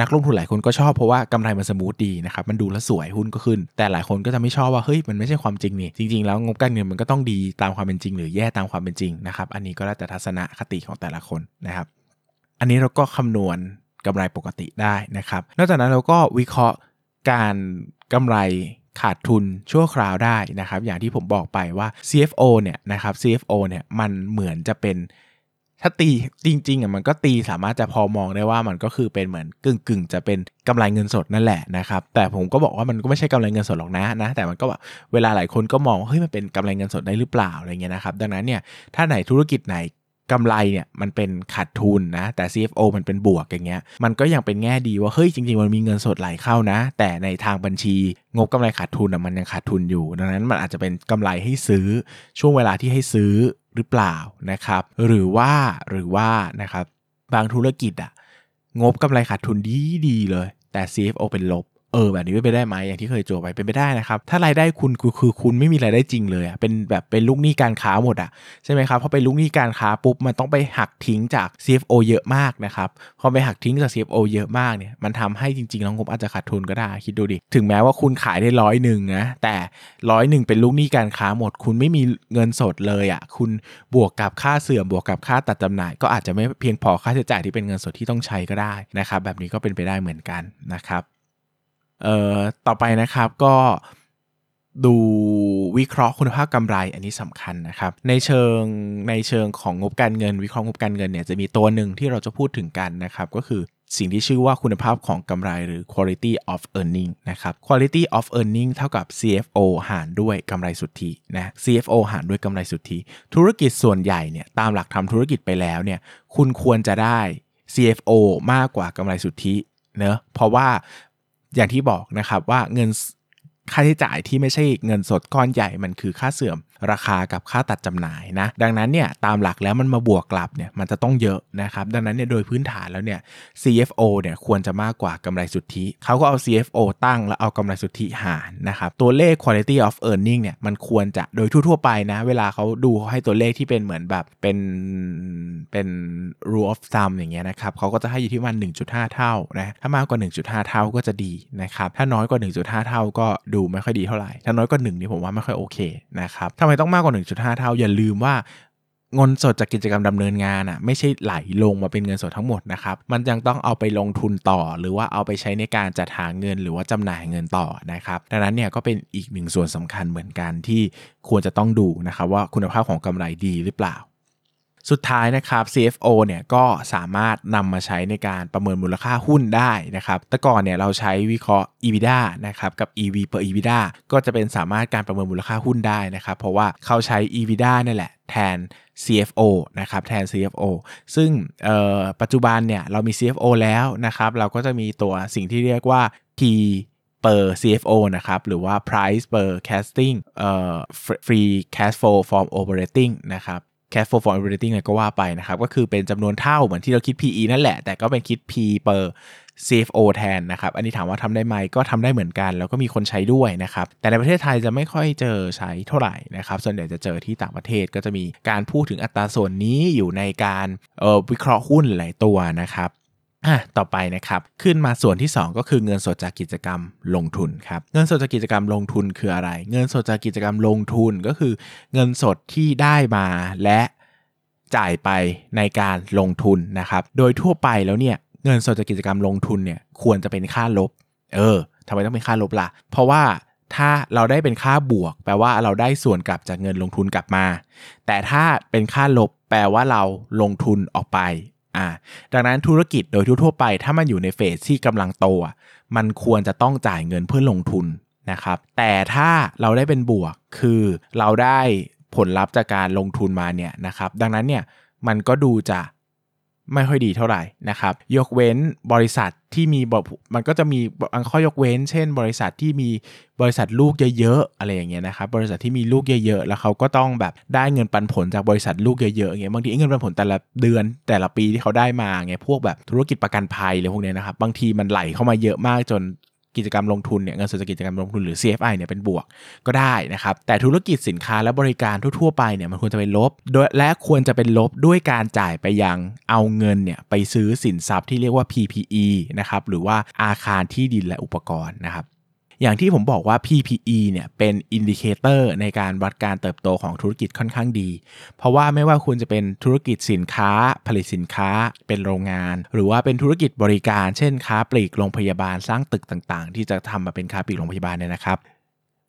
นักลงทุนหลายคนก็ชอบเพราะว่ากำไรมันสมูทดีนะครับมันดูแล้วสวยหุ้นก็ขึ้น แต่หลายคนก็จะไม่ชอบว่าเฮ้ยมันไม่ใช่ความจริงนี่จริงๆแล้วงบการเงินมันก็ต้องดีตามความเป็นจริง หรือแย่ตามความเป็นจริงนะครับอันนี้ก็แล้วแต่ทัศนคติของแต่ละคนนะครับ อันนี้เราก็คำนวณกำไรปกติได้นะครับนอกจากนั้นเราก็วิเคราะห์การกำไรขาดทุนชั่วคราวได้นะครับ อย่างที่ผมบอกไปว่า CFO เนี่ยนะครับ CFO เนี่ยมันเหมือนจะเป็น ถ้าตีจริงๆอะมันก็ตีสามารถจะพอมองได้ว่ามันก็คือเป็นเหมือนกึ่งกึ่งๆจะเป็นกำไรเงินสดนั่นแหละนะครับแต่ผมก็บอกว่ามันก็ไม่ใช่กำไรเงินสดหรอกนะนะ แต่มันก็แบบเวลาหลายคนก็มองว่าเฮ้ยมันเป็นกำไรเงินสดได้หรือเปล่าอะไรเงี้ยนะครับดังนั้นเนี่ยถ้าไหนธุรกิจไหนกำไรเนี่ยมันเป็นขาดทุนนะแต่ CFO มันเป็นบวกอย่างเงี้ยมันก็ยังเป็นแง่ดีว่าเฮ้ยจริง ๆ มันมีเงินสดไหลเข้านะ แต่ในทางบัญชี งบกำไรขาดทุนอะมันยังขาดทุนอยู่ ดังนั้นมันอาจจะเป็นกำไรให้ซื้อช่วงเวลาที่ให้ซื้อ หรือเปล่านะครับ หรือว่าหรือว่านะครับบางธุรกิจอะงบกำไรขาดทุนดีดีเลย แต่ CFO เป็นลบ เออแบบนี้เป็นไปได้ไหมอย่างที่เคยโจไปเป็นไปได้นะครับ ถ้ารายได้คุณคือคือคุณไม่มีรายได้จริงเลยอะเป็นแบบเป็นลูกหนี้การค้าหมดอะใช่ไหมครับพอเป็นลูกหนี้การค้าปุ๊บมันต้องไปหักทิ้งจาก CFO เยอะมากนะครับพอไปหักทิ้งจาก CFO เยอะมากเนี่ยมันทำให้จริงๆแล้วงบอาจจะขาดทุนก็ได้คิดดูดิถึงแม้ว่าคุณขายได้ร้อยหนึ่งนะแต่ร้อยหนึ่งเป็นลูกหนี้การค้าหมด คุณไม่มีเงินสดเลยอะคุณบวกกับค่าเสื่อมบวกกับค่าตัดจำหน่าย ก็อาจจะไม่เพียงพอค่าใช้จ่ายที่เป็นเงินสดที่ต้องใช้ก็ได้นะครับแบบนี้ก็เป็นไปได้เหมือนกันนะครับ เอ่อต่อไปนะครับก็ดูวิเคราะห์คุณภาพกำไรอันนี้สำคัญนะครับ ในเชิงในเชิงของงบการเงิน วิเคราะห์งบการเงินเนี่ยจะมีตัวหนึ่งที่เราจะพูดถึงกันนะครับ ก็คือสิ่งที่ชื่อว่าคุณภาพของกำไรหรือ quality of earning นะครับ quality of earning เท่ากับ CFO หารด้วยกำไรสุทธินะ CFO หารด้วยกำไรสุทธิ ธุรกิจส่วนใหญ่เนี่ยตามหลักทำธุรกิจไปแล้วเนี่ยคุณควรจะได้ CFO มากกว่ากำไรสุทธิเนอะเพราะว่า อย่างที่บอกนะครับว่าเงินค่าใช้จ่ายที่ไม่ใช่เงินสดก้อนใหญ่มันคือค่าเสื่อม ราคากับค่าตัดจำหน่ายนะดังนั้นเนี่ยตามหลักแล้วมันมาบวกกลับเนี่ยมันจะต้องเยอะนะครับดังนั้นเนี่ยโดยพื้นฐานแล้วเนี่ย CFO เนี่ยควรจะมากกว่ากำไรสุทธิเขาก็เอา CFO ตั้งแล้วเอากำไรสุทธิหารนะครับตัวเลข quality of earning เนี่ยมันควรจะโดยทั่วๆไปนะเวลาเขาดูเขาให้ตัวเลขที่เป็นเหมือนแบบเป็นเป็น rule of thumb อย่างเงี้ยนะครับเขาก็จะให้อยู่ที่ประมาณ1.5 เท่านะถ้ามากกว่า 1.5 เท่าก็จะดีนะครับถ้าน้อยกว่า 1.5 เท่าก็ดูไม่ค่อยดีเท่าไหร่ถ้าน้อยกว่า1นี่ผมว่าไม่ค่อยโอเคนะครับทำไมมต้องมากกว่า 1.5 เท่า อย่าลืมว่าเงินสดจากกิจกรรมดำเนินงานอะไม่ใช่ไหลลงมาเป็นเงินสดทั้งหมดนะครับ มันยังต้องเอาไปลงทุนต่อ หรือว่าเอาไปใช้ในการจัดหาเงินหรือว่าจำหน่ายเงินต่อนะครับดังนั้นเนี่ยก็เป็นอีกหนึ่งส่วนสำคัญเหมือนกันที่ควรจะต้องดูนะครับว่าคุณภาพของกำไรดีหรือเปล่า สุดท้ายนะครับ CFO เนี่ยก็สามารถนำมาใช้ในการประเมินมูลค่าหุ้นได้นะครับ แต่ก่อนเนี่ยเราใช้วิเคราะห์ EBITDA นะครับกับ EV per EBITDA ก็จะเป็นสามารถการประเมินมูลค่าหุ้นได้นะครับ เพราะว่าเขาใช้ EBITDA นี่แหละแทน CFO นะครับแทน CFO ซึ่งปัจจุบันเนี่ยเรามี CFO แล้วนะครับ เราก็จะมีตัวสิ่งที่เรียกว่า P per CFO นะครับ หรือว่า price per casting เอ่อ free cash flow from operating นะครับ cash flow from operating อะไรก็ว่าไปนะครับ ก็คือเป็นจำนวนเท่าเหมือนที่เราคิด PE นั่นแหละ แต่ก็เป็นคิด P per CFO แทนนะครับ อันนี้ถามว่าทำได้ไหมก็ทำได้เหมือนกัน แล้วก็มีคนใช้ด้วยนะครับ แต่ในประเทศไทยจะไม่ค่อยเจอใช้เท่าไหร่นะครับ ส่วนใหญ่จะเจอที่ต่างประเทศก็จะมีการพูดถึงอัตราส่วนนี้อยู่ในการออวิเคราะห์หุ้นหลายตัวนะครับ อะต่อไปนะครับ ขึ้นมาส่วนที่ 2 ก็คือเงินสดจากกิจกรรมลงทุนครับ เงินสดจากกิจกรรมลงทุนคืออะไร เงินสดจากกิจกรรมลงทุนก็คือเงินสดที่ได้มาและจ่ายไปในการลงทุนนะครับ โดยทั่วไปแล้วเนี่ยเงินสดจากกิจกรรมลงทุนเนี่ยควรจะเป็นค่าลบ เออทำไมต้องเป็นค่าลบล่ะ เพราะว่าถ้าเราได้เป็นค่าบวก แปลว่าเราได้ส่วนกลับจากเงินลงทุนกลับมา แต่ถ้าเป็นค่าลบแปลว่าเราลงทุนออกไป อ่าดังนั้นธุรกิจโดยทั่วไป ถ้ามันอยู่ในเฟสที่กำลังโตมันควรจะต้องจ่ายเงินเพื่อลงทุนนะครับ แต่ถ้าเราได้เป็นบวกคือเราได้ผลลัพธ์จากการลงทุนมาเนี่ยนะครับ ดังนั้นเนี่ยมันก็ดูจะ ไม่ค่อยดีเท่าไหร่นะครับ ยกเว้นบริษัทที่มีมันก็จะมีบางข้อยกเว้น เช่น บริษัทที่มีบริษัทลูกเยอะๆอะไรอย่างเงี้ยนะครับบริษัทที่มีลูกเยอะๆ แล้วเขาก็ต้องแบบได้เงินปันผลจากบริษัทลูกเยอะๆอย่างเงี้ยบางทีเงินปันผลแต่ละเดือนแต่ละปีที่เขาได้มาเงี้ยพวกแบบธุรกิจประกันภัยอะไรพวกเนี้ยนะครับบางทีมันไหลเข้ามาเยอะมากจน กิจกรรมลงทุนเนี่ยเงินสดจากกิจกรรมลงทุนหรือ CFI เนี่ยเป็นบวกก็ได้นะครับแต่ธุรกิจสินค้าและบริการทั่วๆไปเนี่ยมันควรจะเป็นลบโดยและควรจะเป็นลบด้วยการจ่ายไปยังเอาเงินเนี่ยไปซื้อสินทรัพย์ที่เรียกว่า PPE นะครับหรือว่าอาคารที่ดินและอุปกรณ์นะครับ อย่างที่ผมบอกว่า PPE เนี่ยเป็น indicator ในการวัดการเติบโตของธุรกิจค่อนข้างดี เพราะว่าไม่ว่าคุณจะเป็นธุรกิจสินค้า ผลิตสินค้า เป็นโรงงาน หรือว่าเป็นธุรกิจบริการ เช่นค้าปลีกโรงพยาบาลสร้างตึกต่างๆ ที่จะทำมาเป็นค้าปลีกโรงพยาบาลเนี่ยนะครับ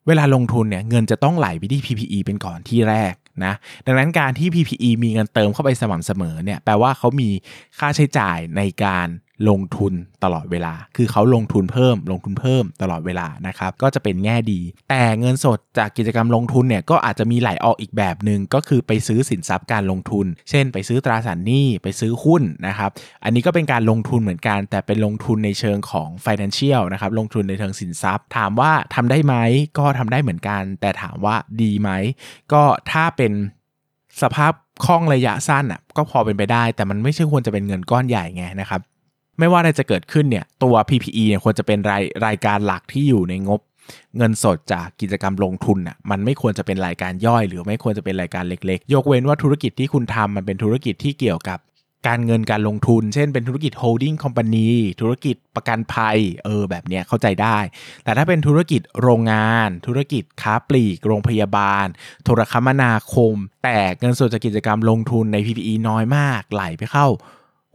เวลาลงทุนเนี่ยเงินจะต้องไหลไปที่ PPE เป็นก่อนที่แรกนะดังนั้นการที่ PPE มีเงินเติมเข้าไปสม่ำเสมอเนี่ยแปลว่าเขามีค่าใช้จ่ายในการ ลงทุนตลอดเวลา คือเขาลงทุนเพิ่ม ลงทุนเพิ่มตลอดเวลานะครับ ก็จะเป็นแง่ดี แต่เงินสดจากกิจกรรมลงทุนเนี่ยก็อาจจะมีไหลออกอีกแบบหนึ่งก็คือไปซื้อสินทรัพย์การลงทุน เช่น ไปซื้อตราสารหนี้ไปซื้อหุ้นนะครับ อันนี้ก็เป็นการลงทุนเหมือนกัน แต่เป็นลงทุนในเชิงของ financial นะครับ ลงทุนในเชิงสินทรัพย์ ถามว่าทำได้ไหมก็ทำได้เหมือนกัน แต่ถามว่าดีไหม ก็ถ้าเป็นสภาพคล่องระยะสั้นอะก็พอเป็นไปได้ แต่มันไม่ใช่ควรจะเป็นเงินก้อนใหญ่ไงนะครับ ไม่ว่าอะไรจะเกิดขึ้นเนี่ยตัว PPE เนี่ยควรจะเป็นรายรายการหลักที่อยู่ในงบเงินสดจากกิจกรรมลงทุนอะมันไม่ควรจะเป็นรายการย่อย หรือไม่ควรจะเป็นรายการเล็กๆ ยกเว้นว่าธุรกิจที่คุณทำมันเป็นธุรกิจที่เกี่ยวกับการเงินการลงทุน เช่นเป็นธุรกิจ holding company ธุรกิจประกันภัยเออแบบเนี้ยเข้าใจได้ แต่ถ้าเป็นธุรกิจโรงงาน ธุรกิจค้าปลีก โรงพยาบาล โทรคมนาคม แต่เงินสดจากกิจกรรมลงทุนใน PPE น้อยมากไหลไปเข้า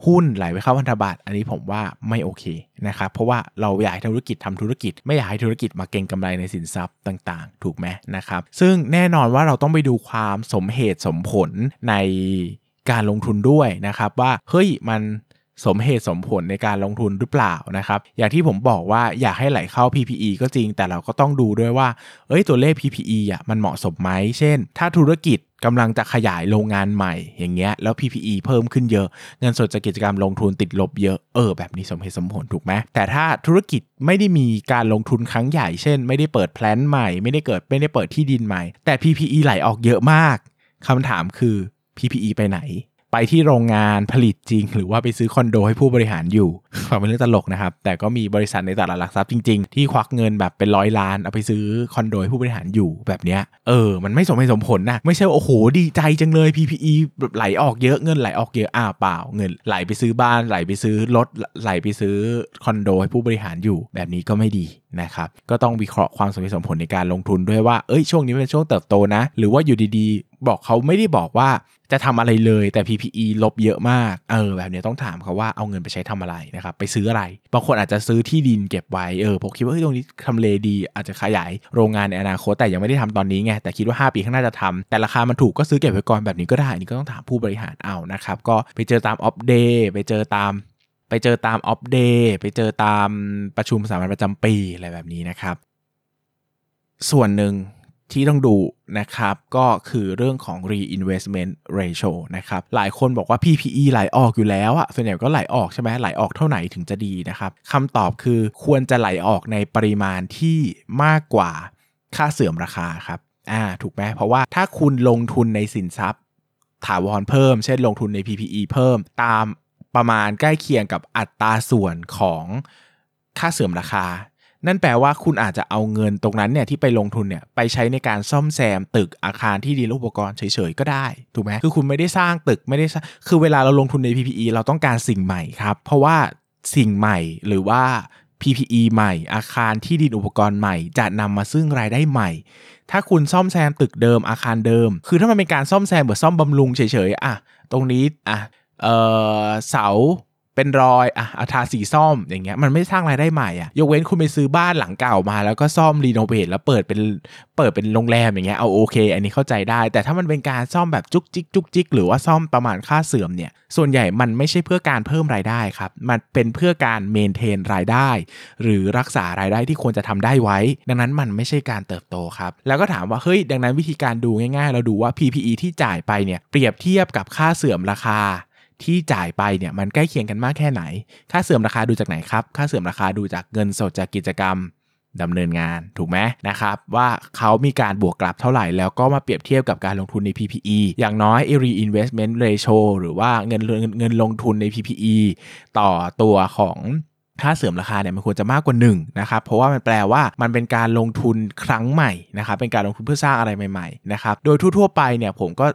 หุ้นไหลไปเข้าพันธบัตรอันนี้ผมว่าไม่โอเคนะครับเพราะว่าเราอยากให้ธุรกิจทำธุรกิจ ไม่อยากให้ธุรกิจมาเก็งกำไรในสินทรัพย์ต่าง ๆ ถูกไหมนะครับซึ่งแน่นอนว่าเราต้องไปดูความสมเหตุสมผลในการลงทุนด้วยนะครับว่าเฮ้ยมัน สมเหตุสมผลในการลงทุนหรือเปล่านะครับอย่างที่ผมบอกว่าอยากให้ไหลเข้า PPE ก็จริง แต่เราก็ต้องดูด้วยว่าเอ้ยตัวเลข PPE อะมันเหมาะสมไหมเช่น ถ้าธุรกิจกำลังจะขยายโรงงานใหม่อย่างเงี้ยแล้ว PPE เพิ่มขึ้นเยอะ เงินสดจากกิจกรรมลงทุนติดลบเยอะเออแบบนี้สมเหตุสมผลถูกไหมแต่ถ้าธุรกิจไม่ได้มีการลงทุนครั้งใหญ่เช่น ไม่ได้เปิดแพลนใหม่ไม่ได้เกิดไม่ได้เปิดที่ดินใหม่แต่ PPE ไหลออกเยอะมากคำถามคือ PPE ไปไหน ไปที่โรงงานผลิตจริง หรือว่าไปซื้อคอนโดให้ผู้บริหารอยู่ฟังเป็นเรื่องตลกนะครับ แต่ก็มีบริษัทในตลาดหลักทรัพย์จริง ๆ ที่ควักเงินแบบเป็นร้อยล้านเอาไปซื้อคอนโดให้ผู้บริหารอยู่แบบเนี้ยเออ มันไม่สมเหตุสมผลนะ ไม่ใช่โอ้โหดีใจจังเลย PPE แบบไหลออกเยอะเงินไหลออกเยอะอ้าเปล่าเงิน ไหลไปซื้อบ้านไหลไปซื้อรถไหลไปซื้อคอนโดให้ผู้บริหารอยู่ แบบนี้ก็ไม่ดีนะครับก็ต้องวิเคราะห์ความสมเหตุสมผลในการลงทุนด้วยว่าเอ้ยช่วงนี้เป็นช่วงเติบโตนะ หรือว่าอยู่ดีๆ บอกเขาไม่ได้บอกว่า จะทำอะไรเลยแต่ PPE ลบเยอะมาก เออแบบนี้ต้องถามเขาว่าเอาเงินไปใช้ทำอะไรนะครับ ไปซื้ออะไร บางคนอาจจะซื้อที่ดินเก็บไว้ เออผมคิดว่าเฮ้ยตรงนี้ทำเลดี อาจจะขยายโรงงานในอนาคตแต่ยังไม่ได้ทำตอนนี้ไง แต่คิดว่า 5 ปีข้างหน้าจะทำแต่ราคามันถูกก็ซื้อเก็บไว้ก่อนแบบนี้ก็ได้ นี่ก็ต้องถามผู้บริหารเอานะครับ ก็ไปเจอตาม Opp Day ไปเจอตามไปเจอตาม Opp Day ไปเจอตามประชุมสามัญประจำปีอะไรแบบนี้นะครับ ส่วนหนึ่ง ที่ต้องดูนะครับ ก็คือเรื่องของ reinvestment ratio นะครับ หลายคนบอกว่า PPE ไหลออกอยู่แล้วอะส่วนใหญ่ก็ไหลออกใช่ไหมไหลออกเท่าไหร่ถึงจะดีนะครับคำตอบคือควรจะไหลออกในปริมาณที่มากกว่าค่าเสื่อมราคาครับอ่าถูกไหมเพราะว่าถ้าคุณลงทุนในสินทรัพย์ถาวรเพิ่ม เช่นลงทุนใน PPE เพิ่ม ตามประมาณใกล้เคียงกับอัตราส่วนของค่าเสื่อมราคา นั่นแปลว่าคุณอาจจะเอาเงินตรงนั้นเนี่ยที่ไปลงทุนเนี่ยไปใช้ในการซ่อมแซมตึกอาคารที่ดินและอุปกรณ์เฉยๆก็ได้ถูกไหมคือคุณไม่ได้สร้างตึกไม่ได้สร้คือเวลาเราลงทุนใน PPE เราต้องการสิ่งใหม่ครับ เพราะว่าสิ่งใหม่หรือว่า PPE ใหม่ อาคารที่ดินอุปกรณ์ใหม่ จะนำมาซึ่งรายได้ใหม่ ถ้าคุณซ่อมแซมตึกเดิมอาคารเดิม คือถ้ามันเป็นการซ่อมแซมเหมือนซ่อมบำรุงเฉยๆอะตรงนี้อะเออเสา เป็นรอยอะอาทาสีซ่อมอย่างเงี้ยมันไม่สร้างรายได้ใหม่อะยกเว้นคุณไปซื้อบ้านหลังเก่ามา แล้วก็ซ่อมรีโนเวทแล้วเปิดเป็นเปิดเป็นโรงแรมอย่างเงี้ยเอาโอเค อันนี้เข้าใจได้ แต่ถ้ามันเป็นการซ่อมแบบจุกจิกจุกจิกหรือว่าซ่อมประมาณค่าเสื่อมเนี่ยส่วนใหญ่มันไม่ใช่เพื่อการเพิ่มรายได้ครับมันเป็นเพื่อการเมนเทนรายได้ หรือรักษารายได้ที่ควรจะทำได้ไว้ ดังนั้นมันไม่ใช่การเติบโตครับแล้วก็ถามว่าเฮ้ยดังนั้นวิธีการดูง่าย ๆ เราดูว่า PPE ที่จ่ายไปเนี่ยเปรียบเทียบกับค่าเสื่อมราคา ที่จ่ายไปเนี่ยมันใกล้เคียงกันมากแค่ไหน ค่าเสื่อมราคาดูจากไหนครับ ค่าเสื่อมราคาดูจากเงินสดจากกิจกรรมดำเนินงานถูกไหมนะครับ ว่าเขามีการบวกกลับเท่าไหร่ แล้วก็มาเปรียบเทียบกับการลงทุนใน PPE อย่างน้อย reinvestment ratio หรือว่าเงินเงินเงินลงทุนใน PPE ต่อตัวของค่าเสื่อมราคาเนี่ยมันควรจะมากกว่า1นะครับเพราะว่ามันแปลว่ามันเป็นการลงทุนครั้งใหม่นะครับเป็นการลงทุนเพื่อสร้างอะไรใหม่ๆนะครับโดยทั่วๆไปเนี่ยผมก็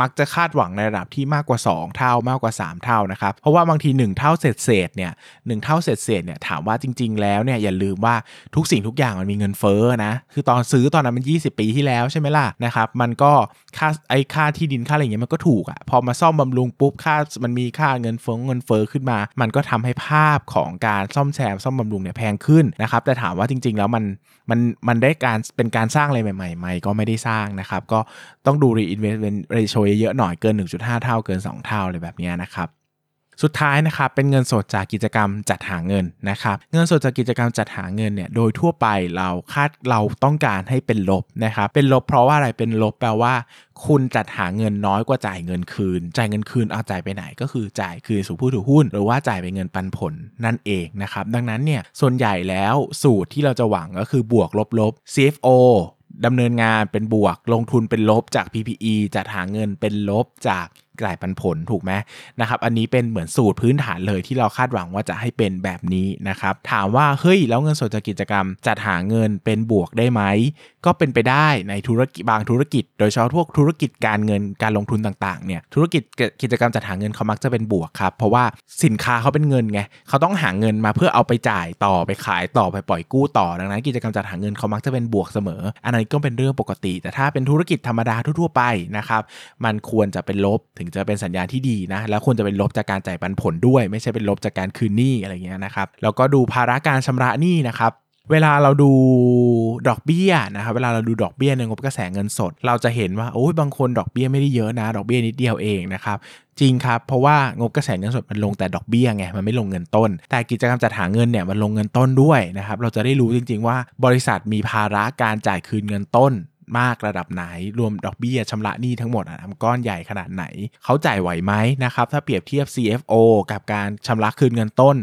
มักจะคาดหวังในระดับที่มากกว่า 2 เท่ามากกว่า 3 เท่านะครับ เพราะว่าบางที 1 เท่าเศษเศษเนี่ยหเท่าเศษเศษเนี่ยถามว่าจริง ๆ แล้วเนี่ยอย่าลืมว่าทุกสิ่งทุกอย่างมันมีเงินเฟ้อนะ คือตอนซื้อตอนนั้นมัน 20 ปีที่แล้วใช่ไหมล่ะนะครับ มันก็ค่าไอ้ค่าที่ดินค่าอะไรเงี้ยมันก็ถูกอะ่ะพอมาซ่อมบำรุงปุ๊บค่ามันมีค่าเงินเฟ้อเงินเฟ้อขึ้นมา มันก็ทำให้ภาพของการซ่อมแซมซ่อมบำรุงเนี่ยแพงขึ้นนะครับแต่ถามว่าจริง ๆ แล้วมันมันมันได้การเป็นการสร้างอะไรใหม่ๆไหมก็ไม่ได้สร้างนะครับก็ต้องดู reinvestment ratio เยอะๆหน่อยเกิน 1.5 เท่าเกิน 2 เท่าเลยแบบนี้นะครับสุดท้ายนะครับเป็นเงินสดจากกิจกรรมจัดหาเงินนะครับเงินสดจากกิจกรรมจัดหาเงินเนี่ยโดยทั่วไปเราคาดเราต้องการให้เป็นลบนะครับเป็นลบเพราะว่าอะไรเป็นลบแปลว่า คุณจัดหาเงินน้อยกว่าจ่ายเงินคืน จ่ายเงินคืนเอาจ่ายไปไหน ก็คือจ่ายคืนสู่ผู้ถือหุ้น หรือว่าจ่ายเป็นเงินปันผลนั่นเองนะครับดังนั้นเนี่ยส่วนใหญ่แล้วสูตรที่เราจะหวังก็คือบวกลบลบ CFO ดำเนินงานเป็นบวก ลงทุนเป็นลบจาก PPE จัดหาเงินเป็นลบจาก จ่ายปันผลถูกไหมนะครับ อันนี้เป็นเหมือนสูตรพื้นฐานเลยที่เราคาดหวังว่าจะให้เป็นแบบนี้นะครับ ถามว่าเฮ้ยแล้วเงินสดจากกิจกรรม จัดหาเงินเป็นบวกได้ไหมก็เป็นไปได้ในธุรกิจบางธุรกิจ โดยเฉพาะพวกธุรกิจการเงินการลงทุนต่างๆเนี่ยธุรกิจกิจกรรมจัดหาเงินเขามักจะเป็นบวกครับเพราะว่าสินค้าเขาเป็นเงินไงเขาต้องหาเงินมาเพื่อเอาไปจ่ายต่อไปขายต่อไปปล่อยกู้ต่อดังนั้นกิจกรรมจัดหาเงินเขามักจะเป็นบวกเสมอ อันนั้นก็เป็นเรื่องปกติ แต่ถ้าเป็นธุรกิจธรรมดาทั่วๆไปนะครับมันควรจะเป็นลบถึงจะเป็นสัญญาณที่ดีนะ แล้วควรจะเป็นลบจากการจ่ายปันผลด้วย ไม่ใช่เป็นลบจากการคืนหนี้อะไรเงี้ยนะครับแล้วก็ดูภาระการชำระหนี้นะครับเวลาเราดูดอกเบี้ยนะครับเวลาเราดูดอกเบี้ยในงบกระแสเงินสด เราจะเห็นว่าโอ้ยบางคนดอกเบี้ยไม่ได้เยอะนะ ดอกเบี้ยนิดเดียวเองนะครับจริงครับ เพราะว่างบกระแสเงินสดมันลงแต่ดอกเบี้ยไงมันไม่ลงเงินต้น แต่กิจกรรมจัดหาเงินเนี่ยมันลงเงินต้นด้วยนะครับเราจะได้รู้จริง ๆ ว่าบริษัทมีภาระการจ่ายคืนเงินต้น มากระดับไหน รวมดอกเบี้ยชำระหนี้ทั้งหมดอะก้อนใหญ่ขนาดไหน เขาจ่ายไหวไหมนะครับถ้าเปรียบเทียบ CFO กับการชำระคืนเงินต้น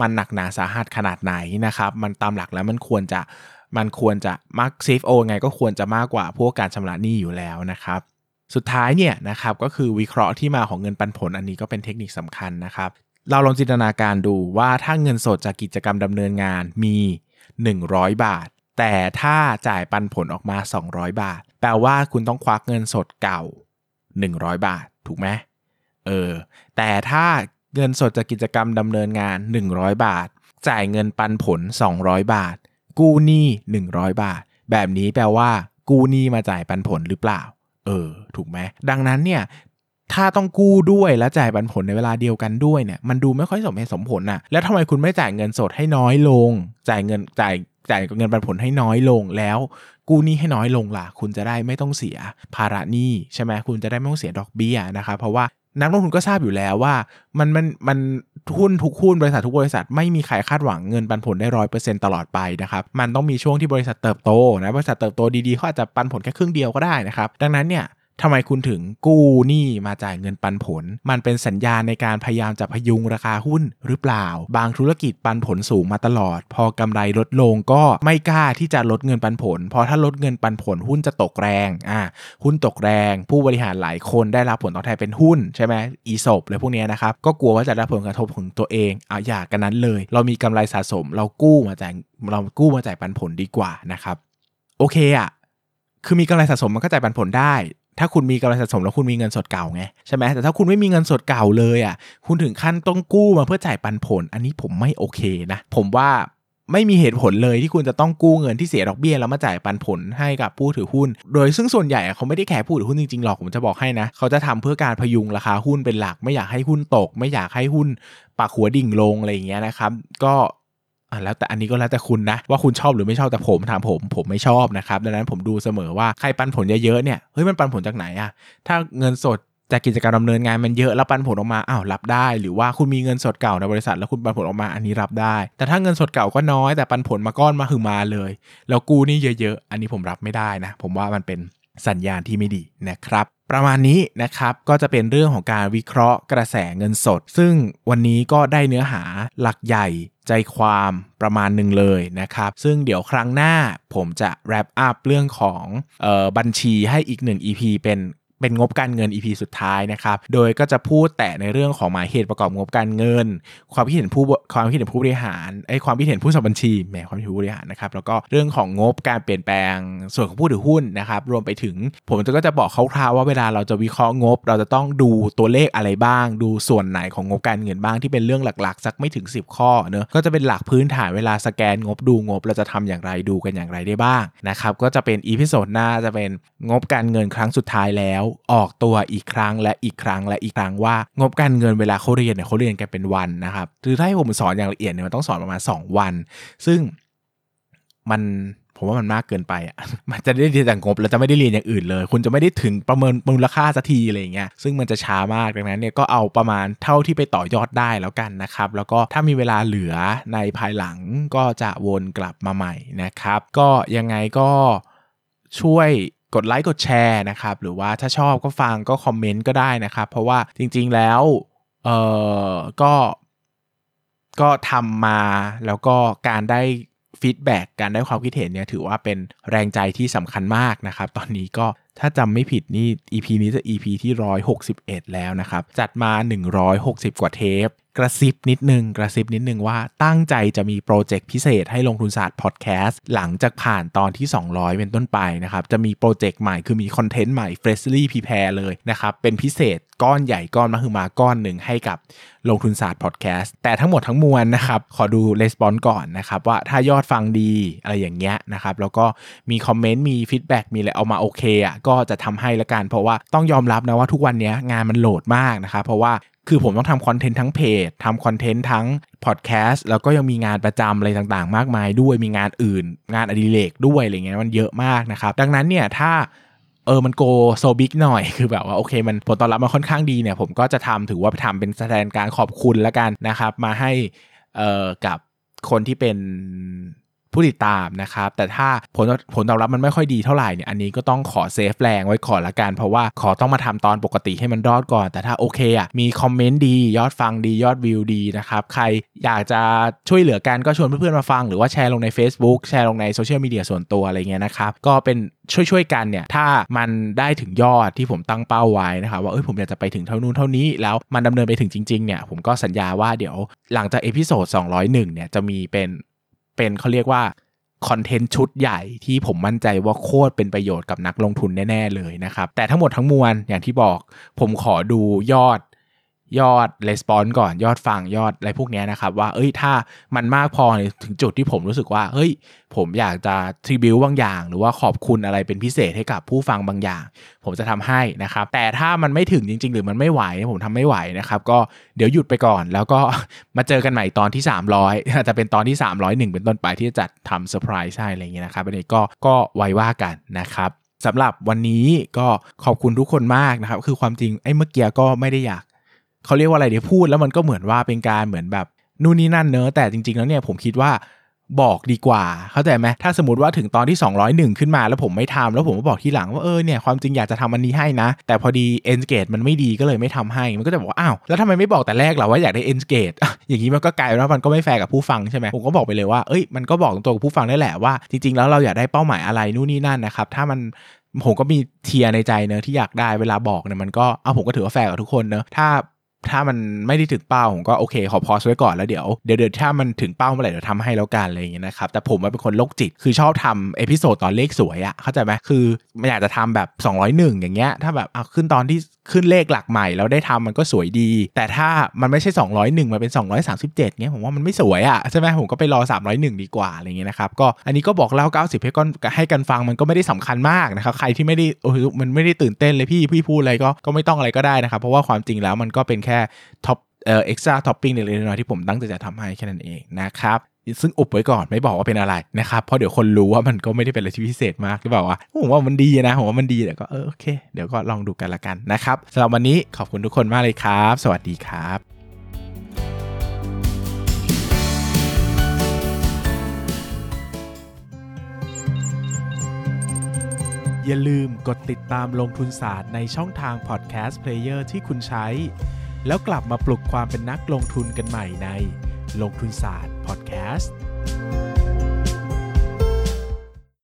มันหนักหนาสาหัสขนาดไหนนะครับมันตามหลักแล้วมันควรจะมันควรจะมาก CFO ไงก็ควรจะมากกว่าพวกการชำระหนี้อยู่แล้วนะครับสุดท้ายเนี่ยนะครับก็คือวิเคราะห์ที่มาของเงินปันผลอันนี้ก็เป็นเทคนิคสำคัญนะครับเราลองจินตนาการดูว่าถ้าเงินสดจากกิจกรรมดำเนินงานมี 100 บาท แต่ถ้าจ่ายปันผลออกมา 200 บาท แปลว่าคุณต้องควักเงินสดเก่า 100 บาท ถูกไหมเออ แต่ถ้าเงินสดจากกิจกรรมดำเนินงาน 100 บาท จ่ายเงินปันผล 200 บาท กู้หนี้ 100 บาท แบบนี้แปลว่า กู้หนี้มาจ่ายปันผลหรือเปล่า เออ ถูกไหม ดังนั้นเนี่ยถ้าต้องกู้ด้วยและจ่ายปันผลในเวลาเดียวกันด้วยเนี่ยมันดูไม่ค่อยสมเหตุสมผลน่ะแล้วทำไมคุณไม่จ่ายเงินสดให้น้อยลง จ่ายเงินจ่าย จ่ายเงินปันผลให้น้อยลงแล้วกู้หนี้ให้น้อยลงล่ะ คุณจะได้ไม่ต้องเสียภาระหนี้ใช่ไหมคุณจะได้ไม่ต้องเสียดอกเบี้ยนะครับเพราะว่านักลงทุนก็ทราบอยู่แล้วว่ามันมันมันหุ้นทุกหุ้นบริษัททุกบริษัทไม่มีใครคาดหวังเงินปันผลได้ร้อยเปอร์เซ็นต์ตลอดไปนะครับมันต้องมีช่วงที่บริษัทเติบโตนะบริษัทเติบโตดีๆเขาอาจจะปันผลแค่ครึ่งเดียวก็ได้นะครับดังนั้นเนี่ย ทำไมคุณถึงกู้หนี้มาจ่ายเงินปันผล มันเป็นสัญญาณในการพยายามจะพยุงราคาหุ้นหรือเปล่า บางธุรกิจปันผลสูงมาตลอด พอกำไรลดลงก็ไม่กล้าที่จะลดเงินปันผล เพราะถ้าลดเงินปันผลหุ้นจะตกแรงอ่าหุ้นตกแรง ผู้บริหารหลายคนได้รับผลตอบแทนเป็นหุ้นใช่ไหมอีสบเลยพวกนี้นะครับก็กลัวว่าจะได้ผลกระทบของตัวเองเอาอย่ากันนั้นเลย เรามีกำไรสะสม เรากู้มาจ่ายเรากู้มาจ่ายปันผลดีกว่านะครับโอเคอะคือมีกำไรสะสมมันก็จ่ายปันผลได้ ถ้าคุณมีกำไรสะสมแล้วคุณมีเงินสดเก่าไงใช่ไหมแต่ถ้าคุณไม่มีเงินสดเก่าเลยอะคุณถึงขั้นต้องกู้มาเพื่อจ่ายปันผล อันนี้ผมไม่โอเคนะผมว่าไม่มีเหตุผลเลยที่คุณจะต้องกู้เงินที่เสียดอกเบี้ยแล้วมาจ่ายปันผลให้กับผู้ถือหุ้น โดยซึ่งส่วนใหญ่เขาไม่ได้แคร์ผู้ถือหุ้นจริงๆหรอกผมจะบอกให้นะ เขาจะทำเพื่อการพยุงราคาหุ้นเป็นหลัก ไม่อยากให้หุ้นตก ไม่อยากให้หุ้นปักหัวดิ่งลงอะไรอย่างเงี้ยนะครับ ก็ อะแล้วแต่อันนี้ก็แล้วแต่คุณนะ ว่าคุณชอบหรือไม่ชอบแต่ผมถามผมผมไม่ชอบนะครับดังนั้นผมดูเสมอว่าใครปันผลเยอะๆเนี่ยเฮ้ยมันปันผลจากไหนอะถ้าเงินสดจากกิจการดำเนินงานมันเยอะแล้วปันผลออกมาอ้าวรับได้ หรือว่าคุณมีเงินสดเก่าในบริษัทแล้วคุณปันผลออกมาอันนี้รับได้ แต่ถ้าเงินสดเก่าก็น้อยแต่ปันผลมาก้อนมาคือมาเลย แล้วกูนี่เยอะๆ อันนี้ผมรับไม่ได้นะ ผมว่ามันเป็นสัญญาณที่ไม่ดีนะครับ ประมาณนี้นะครับก็จะเป็นเรื่องของการวิเคราะห์กระแสเงินสด ซึ่งวันนี้ก็ได้เนื้อหาหลักใหญ่ ใจความประมาณหนึ่งเลยนะครับ ซึ่งเดี๋ยวครั้งหน้าผมจะ wrap up เรื่องของออบัญชีให้อีกหนึ่ง EP เป็น เป็นงบการเงิน EP สุดท้ายนะครับ โดยก็จะพูดแต่ในเรื่องของหมายเหตุประกอบงบการเงิน ความคิดเห็นผู้ความคิดเห็นผู้บริหารไอ้ความคิดเห็นผู้สอบบัญชีแหมความคิดเห็นผู้บริหารนะครับแล้วก็เรื่องของงบการเปลี่ยนแปลงส่วนของผู้ถือหุ้นนะครับรวมไปถึง ผมก็จะบอกคร่าวๆว่าเวลาเราจะวิเคราะห์งบ เราจะต้องดูตัวเลขอะไรบ้าง ดูส่วนไหนของงบการเงินบ้างที่เป็นเรื่องหลักๆ สักไม่ถึง 10 ข้อเนอะก็จะเป็นหลักพื้นฐานเวลาสแกนงบดูงบ เราจะทำอย่างไรดูกันอย่างไรได้บ้างนะครับก็จะเป็น episode หน้าจะเป็นงบการเงินครั้งสุดท้ายแล้วออกตัวอีกครั้งและอีกครั้งและอีกครั้งว่างบการเงินเวลาเขาเรียนเนี่ยเขาเรียนกันเป็นวันนะครับคือถ้าให้ผมสอนอย่างละเอียดเนี่ยมันต้องสอนประมาณ 2 วัน ซึ่งมันผมว่ามันมากเกินไปอะ มันจะได้เรียนแต่งบแล้วจะไม่ได้เรียนอย่างอื่นเลย คุณจะไม่ได้ถึงประเมินมูลค่าสักทีอะไรเงี้ย ซึ่งมันจะช้ามากดังนั้นเนี่ยก็เอาประมาณเท่าที่ไปต่อยอดได้แล้วกันนะครับ แล้วก็ถ้ามีเวลาเหลือในภายหลังก็จะวนกลับมาใหม่นะครับ ก็ยังไงก็ช่วย กดไลค์กดแชร์นะครับ หรือว่าถ้าชอบก็ฟังก็คอมเมนต์ก็ได้นะครับ เพราะว่าจริงๆแล้วเออก็ก็ทำมาแล้วก็การได้ฟีดแบ็กการได้ความคิดเห็นเนี่ยถือว่าเป็นแรงใจที่สำคัญมากนะครับ ตอนนี้ก็ถ้าจำไม่ผิดนี่ EP นี้จะ EP ที่ 161 แล้วนะครับ จัดมา 160 กว่าเทป กระซิบนิดนึงกระซิบนิดนึงว่าตั้งใจจะมีโปรเจกต์พิเศษให้ลงทุนศาสตร์พอดแคสต์หลังจากผ่านตอนที่ 200 เป็นต้นไปนะครับ จะมีโปรเจกต์ใหม่คือมีคอนเทนต์ใหม่ freshly prepare เลยนะครับ เป็นพิเศษก้อนใหญ่ก้อนมาคือมาก้อนหนึ่งให้กับลงทุนศาสตร์พอดแคสต์แต่ทั้งหมดทั้งมวลนะครับ ขอดู respond ก่อนนะครับว่าถ้ายอดฟังดีอะไรอย่างเงี้ยนะครับ แล้วก็มีคอมเมนต์มี feedback มีอะไรเอามาโอเคอะก็จะทำให้ละกัน เพราะว่าต้องยอมรับนะว่าทุกวันนี้งานมันโหลดมากนะครับ เพราะว่า คือผมต้องทำคอนเทนต์ทั้งเพจทำคอนเทนต์ทั้งพอดแคสต์แล้วก็ยังมีงานประจำอะไรต่างๆ มากมายด้วยมีงานอื่น งานอดิเรกด้วยอะไรเงี้ยมันเยอะมากนะครับ ดังนั้นเนี่ยถ้าเออ มัน go so big หน่อย คือแบบว่า โอเค มันผลตอบรับมันค่อนข้างดีเนี่ย ผมก็จะทำถือว่าทำเป็นแสดงการขอบคุณแล้วกันนะครับ มาให้เอ่อกับคนที่เป็น ผู้ติดตามนะครับ แต่ถ้าผลผลตอบรับมันไม่ค่อยดีเท่าไหร่เนี่ยอันนี้ก็ต้องขอเซฟแรงไว้ก่อนละกัน เพราะว่าขอต้องมาทำตอนปกติให้มันรอดก่อน แต่ถ้าโอเคอะมีคอมเมนต์ดี ยอดฟังดียอดวิวดีนะครับ ใครอยากจะช่วยเหลือกันก็ชวนเพื่อนๆมาฟัง หรือว่าแชร์ลงใน Facebook แชร์ลงในโซเชียลมีเดียส่วนตัวอะไรเงี้ยนะครับ ก็เป็นช่วยๆกันเนี่ยถ้ามันได้ถึงยอดที่ผมตั้งเป้าไว้นะครับว่าเอ้ยผมอยากจะไปถึงเท่านู้นเท่านี้แล้วมันดำเนินไปถึงจริงๆเนี่ยผมก็สัญญาว่าเดี๋ยวหลังจาก episode 201เนี่ยจะมีเป็น เป็นเขาเรียกว่าคอนเทนต์ชุดใหญ่ที่ผมมั่นใจว่าโคตรเป็นประโยชน์กับนักลงทุนแน่ ๆ เลยนะครับ แต่ทั้งหมดทั้งมวลอย่างที่บอกผมขอดูยอด ยอดレスปอนก่อนยอดฟังยอดอะไรพวกนี้นะครับ ว่าเอ้ยถ้ามันมากพอถึงจุดที่ผมรู้สึกว่าเฮ้ย ผมอยากจะทริบิวบางอย่าง หรือว่าขอบคุณอะไรเป็นพิเศษให้กับผู้ฟังบางอย่าง ผมจะทำให้นะครับ แต่ถ้ามันไม่ถึงจริง ๆ หรือมันไม่ไหวผมทำไม่ไหวนะครับ ก็เดี๋ยวหยุดไปก่อน แล้วก็มาเจอกันใหม่ตอนที่ 300จะเป็นตอนที่ 301 เป็นต้นไปที่จะจัดทำเซอร์ไพรส์ให้อะไรอย่างเงี้ยนะครับอันนี้ก็ก็ไว้ว่ากันนะครับสำหรับวันนี้ก็ขอบคุณทุกคนมากนะครับ คือความจริงไอ้เมื่อกี้ก็ไม่ได้อยาก เขาเรียกว่าอะไรเดี๋ยวพูดแล้วมันก็เหมือนว่าเป็นการเหมือนแบบนู่นนี่นั่นเนอะแต่จริง ๆ แล้วเนี่ยผมคิดว่าบอกดีกว่า เข้าใจไหมถ้าสมมติว่าถึงตอนที่ 201 ขึ้นมาแล้วผมไม่ทำแล้วผมก็บอกทีหลังว่าเออเนี่ยความจริงอยากจะทำอันนี้ให้นะ แต่พอดี end gate มันไม่ดีก็เลยไม่ทำให้ มันก็จะบอกว่าอ้าวแล้วทำไมไม่บอกแต่แรกล่ะว่าอยากได้ end gate อย่างนี้มันก็กลายว่ามันก็ไม่แฟร์กับผู้ฟังใช่ไหมผมก็บอกไปเลยว่าเอ้ยมันก็บอกตรงๆกับผู้ฟังได้แหละว่าจริงๆแล้วเราอยากได้เป้าหมายอะไรนู่นนี่นั่นนะครับถ้ามันผมก็มี tier ในใจเนอะที่อยากได้เวลาบอกเนี่ยมันก็เอาผมก็ถือว่าแฟร์กับทุกคนเนอะถ้า ถ้ามันไม่ได้ถึงเป้าผมก็โอเคขอ pause ไว้ก่อนแล้วเดี๋ยวเดี๋ยวเดี๋ยวถ้ามันถึงเป้าเมื่อไหร่เดี๋ยวทำให้แล้วกันอะไรอย่างเงี้ยนะครับแต่ผมเป็นคนโรคจิตคือชอบทำ episode ตอนเลขสวยอะเข้าใจไหมคือไม่อยากจะทำแบบ 201 อย่างเงี้ยถ้าแบบเอาขึ้นตอนที่ ขึ้นเลขหลักใหม่แล้วได้ทำมันก็สวยดี แต่ถ้ามันไม่ใช่ 201มันเป็น 237เงี้ยผมว่ามันไม่สวยอะใช่ไหมผมก็ไปรอ 301 ดีกว่าอะไรเงี้ยนะครับก็อันนี้ก็บอกเล่า 90 ไว้ก่อนให้กันฟังมันก็ไม่ได้สำคัญมากนะครับใครที่ไม่ได้โอ้ยมันไม่ได้ตื่นเต้นเลยพี่พี่พูดอะไรก็ก็ไม่ต้องอะไรก็ได้นะครับเพราะว่าความจริงแล้วมันก็เป็นแค่ท็อปเอ่อเอ็กซ์ตร้าท็อปปิ้งเล็กๆน้อยๆที่ผมตั้งใจจะทำให้แค่นั้นเองนะครับ ซึ่งอุบไว้ก่อนไม่บอกว่าเป็นอะไรนะครับเพราะเดี๋ยวคนรู้ว่ามันก็ไม่ได้เป็นอะไรที่พิเศษมากหรือเปล่าวะผมว่ามันดีนะผมว่ามันดีแต่ก็เออโอเคเดี๋ยวก็ลองดูกันละกันนะครับสำหรับวันนี้ขอบคุณทุกคนมากเลยครับ สวัสดีครับอย่าลืมกดติดตามลงทุนศาสตร์ในช่องทางพอดแคสต์เพลเยอร์ที่คุณใช้ แล้วกลับมาปลุกความเป็นนักลงทุนกันใหม่ใน ลงทุนศาสตร์พอดแคสต์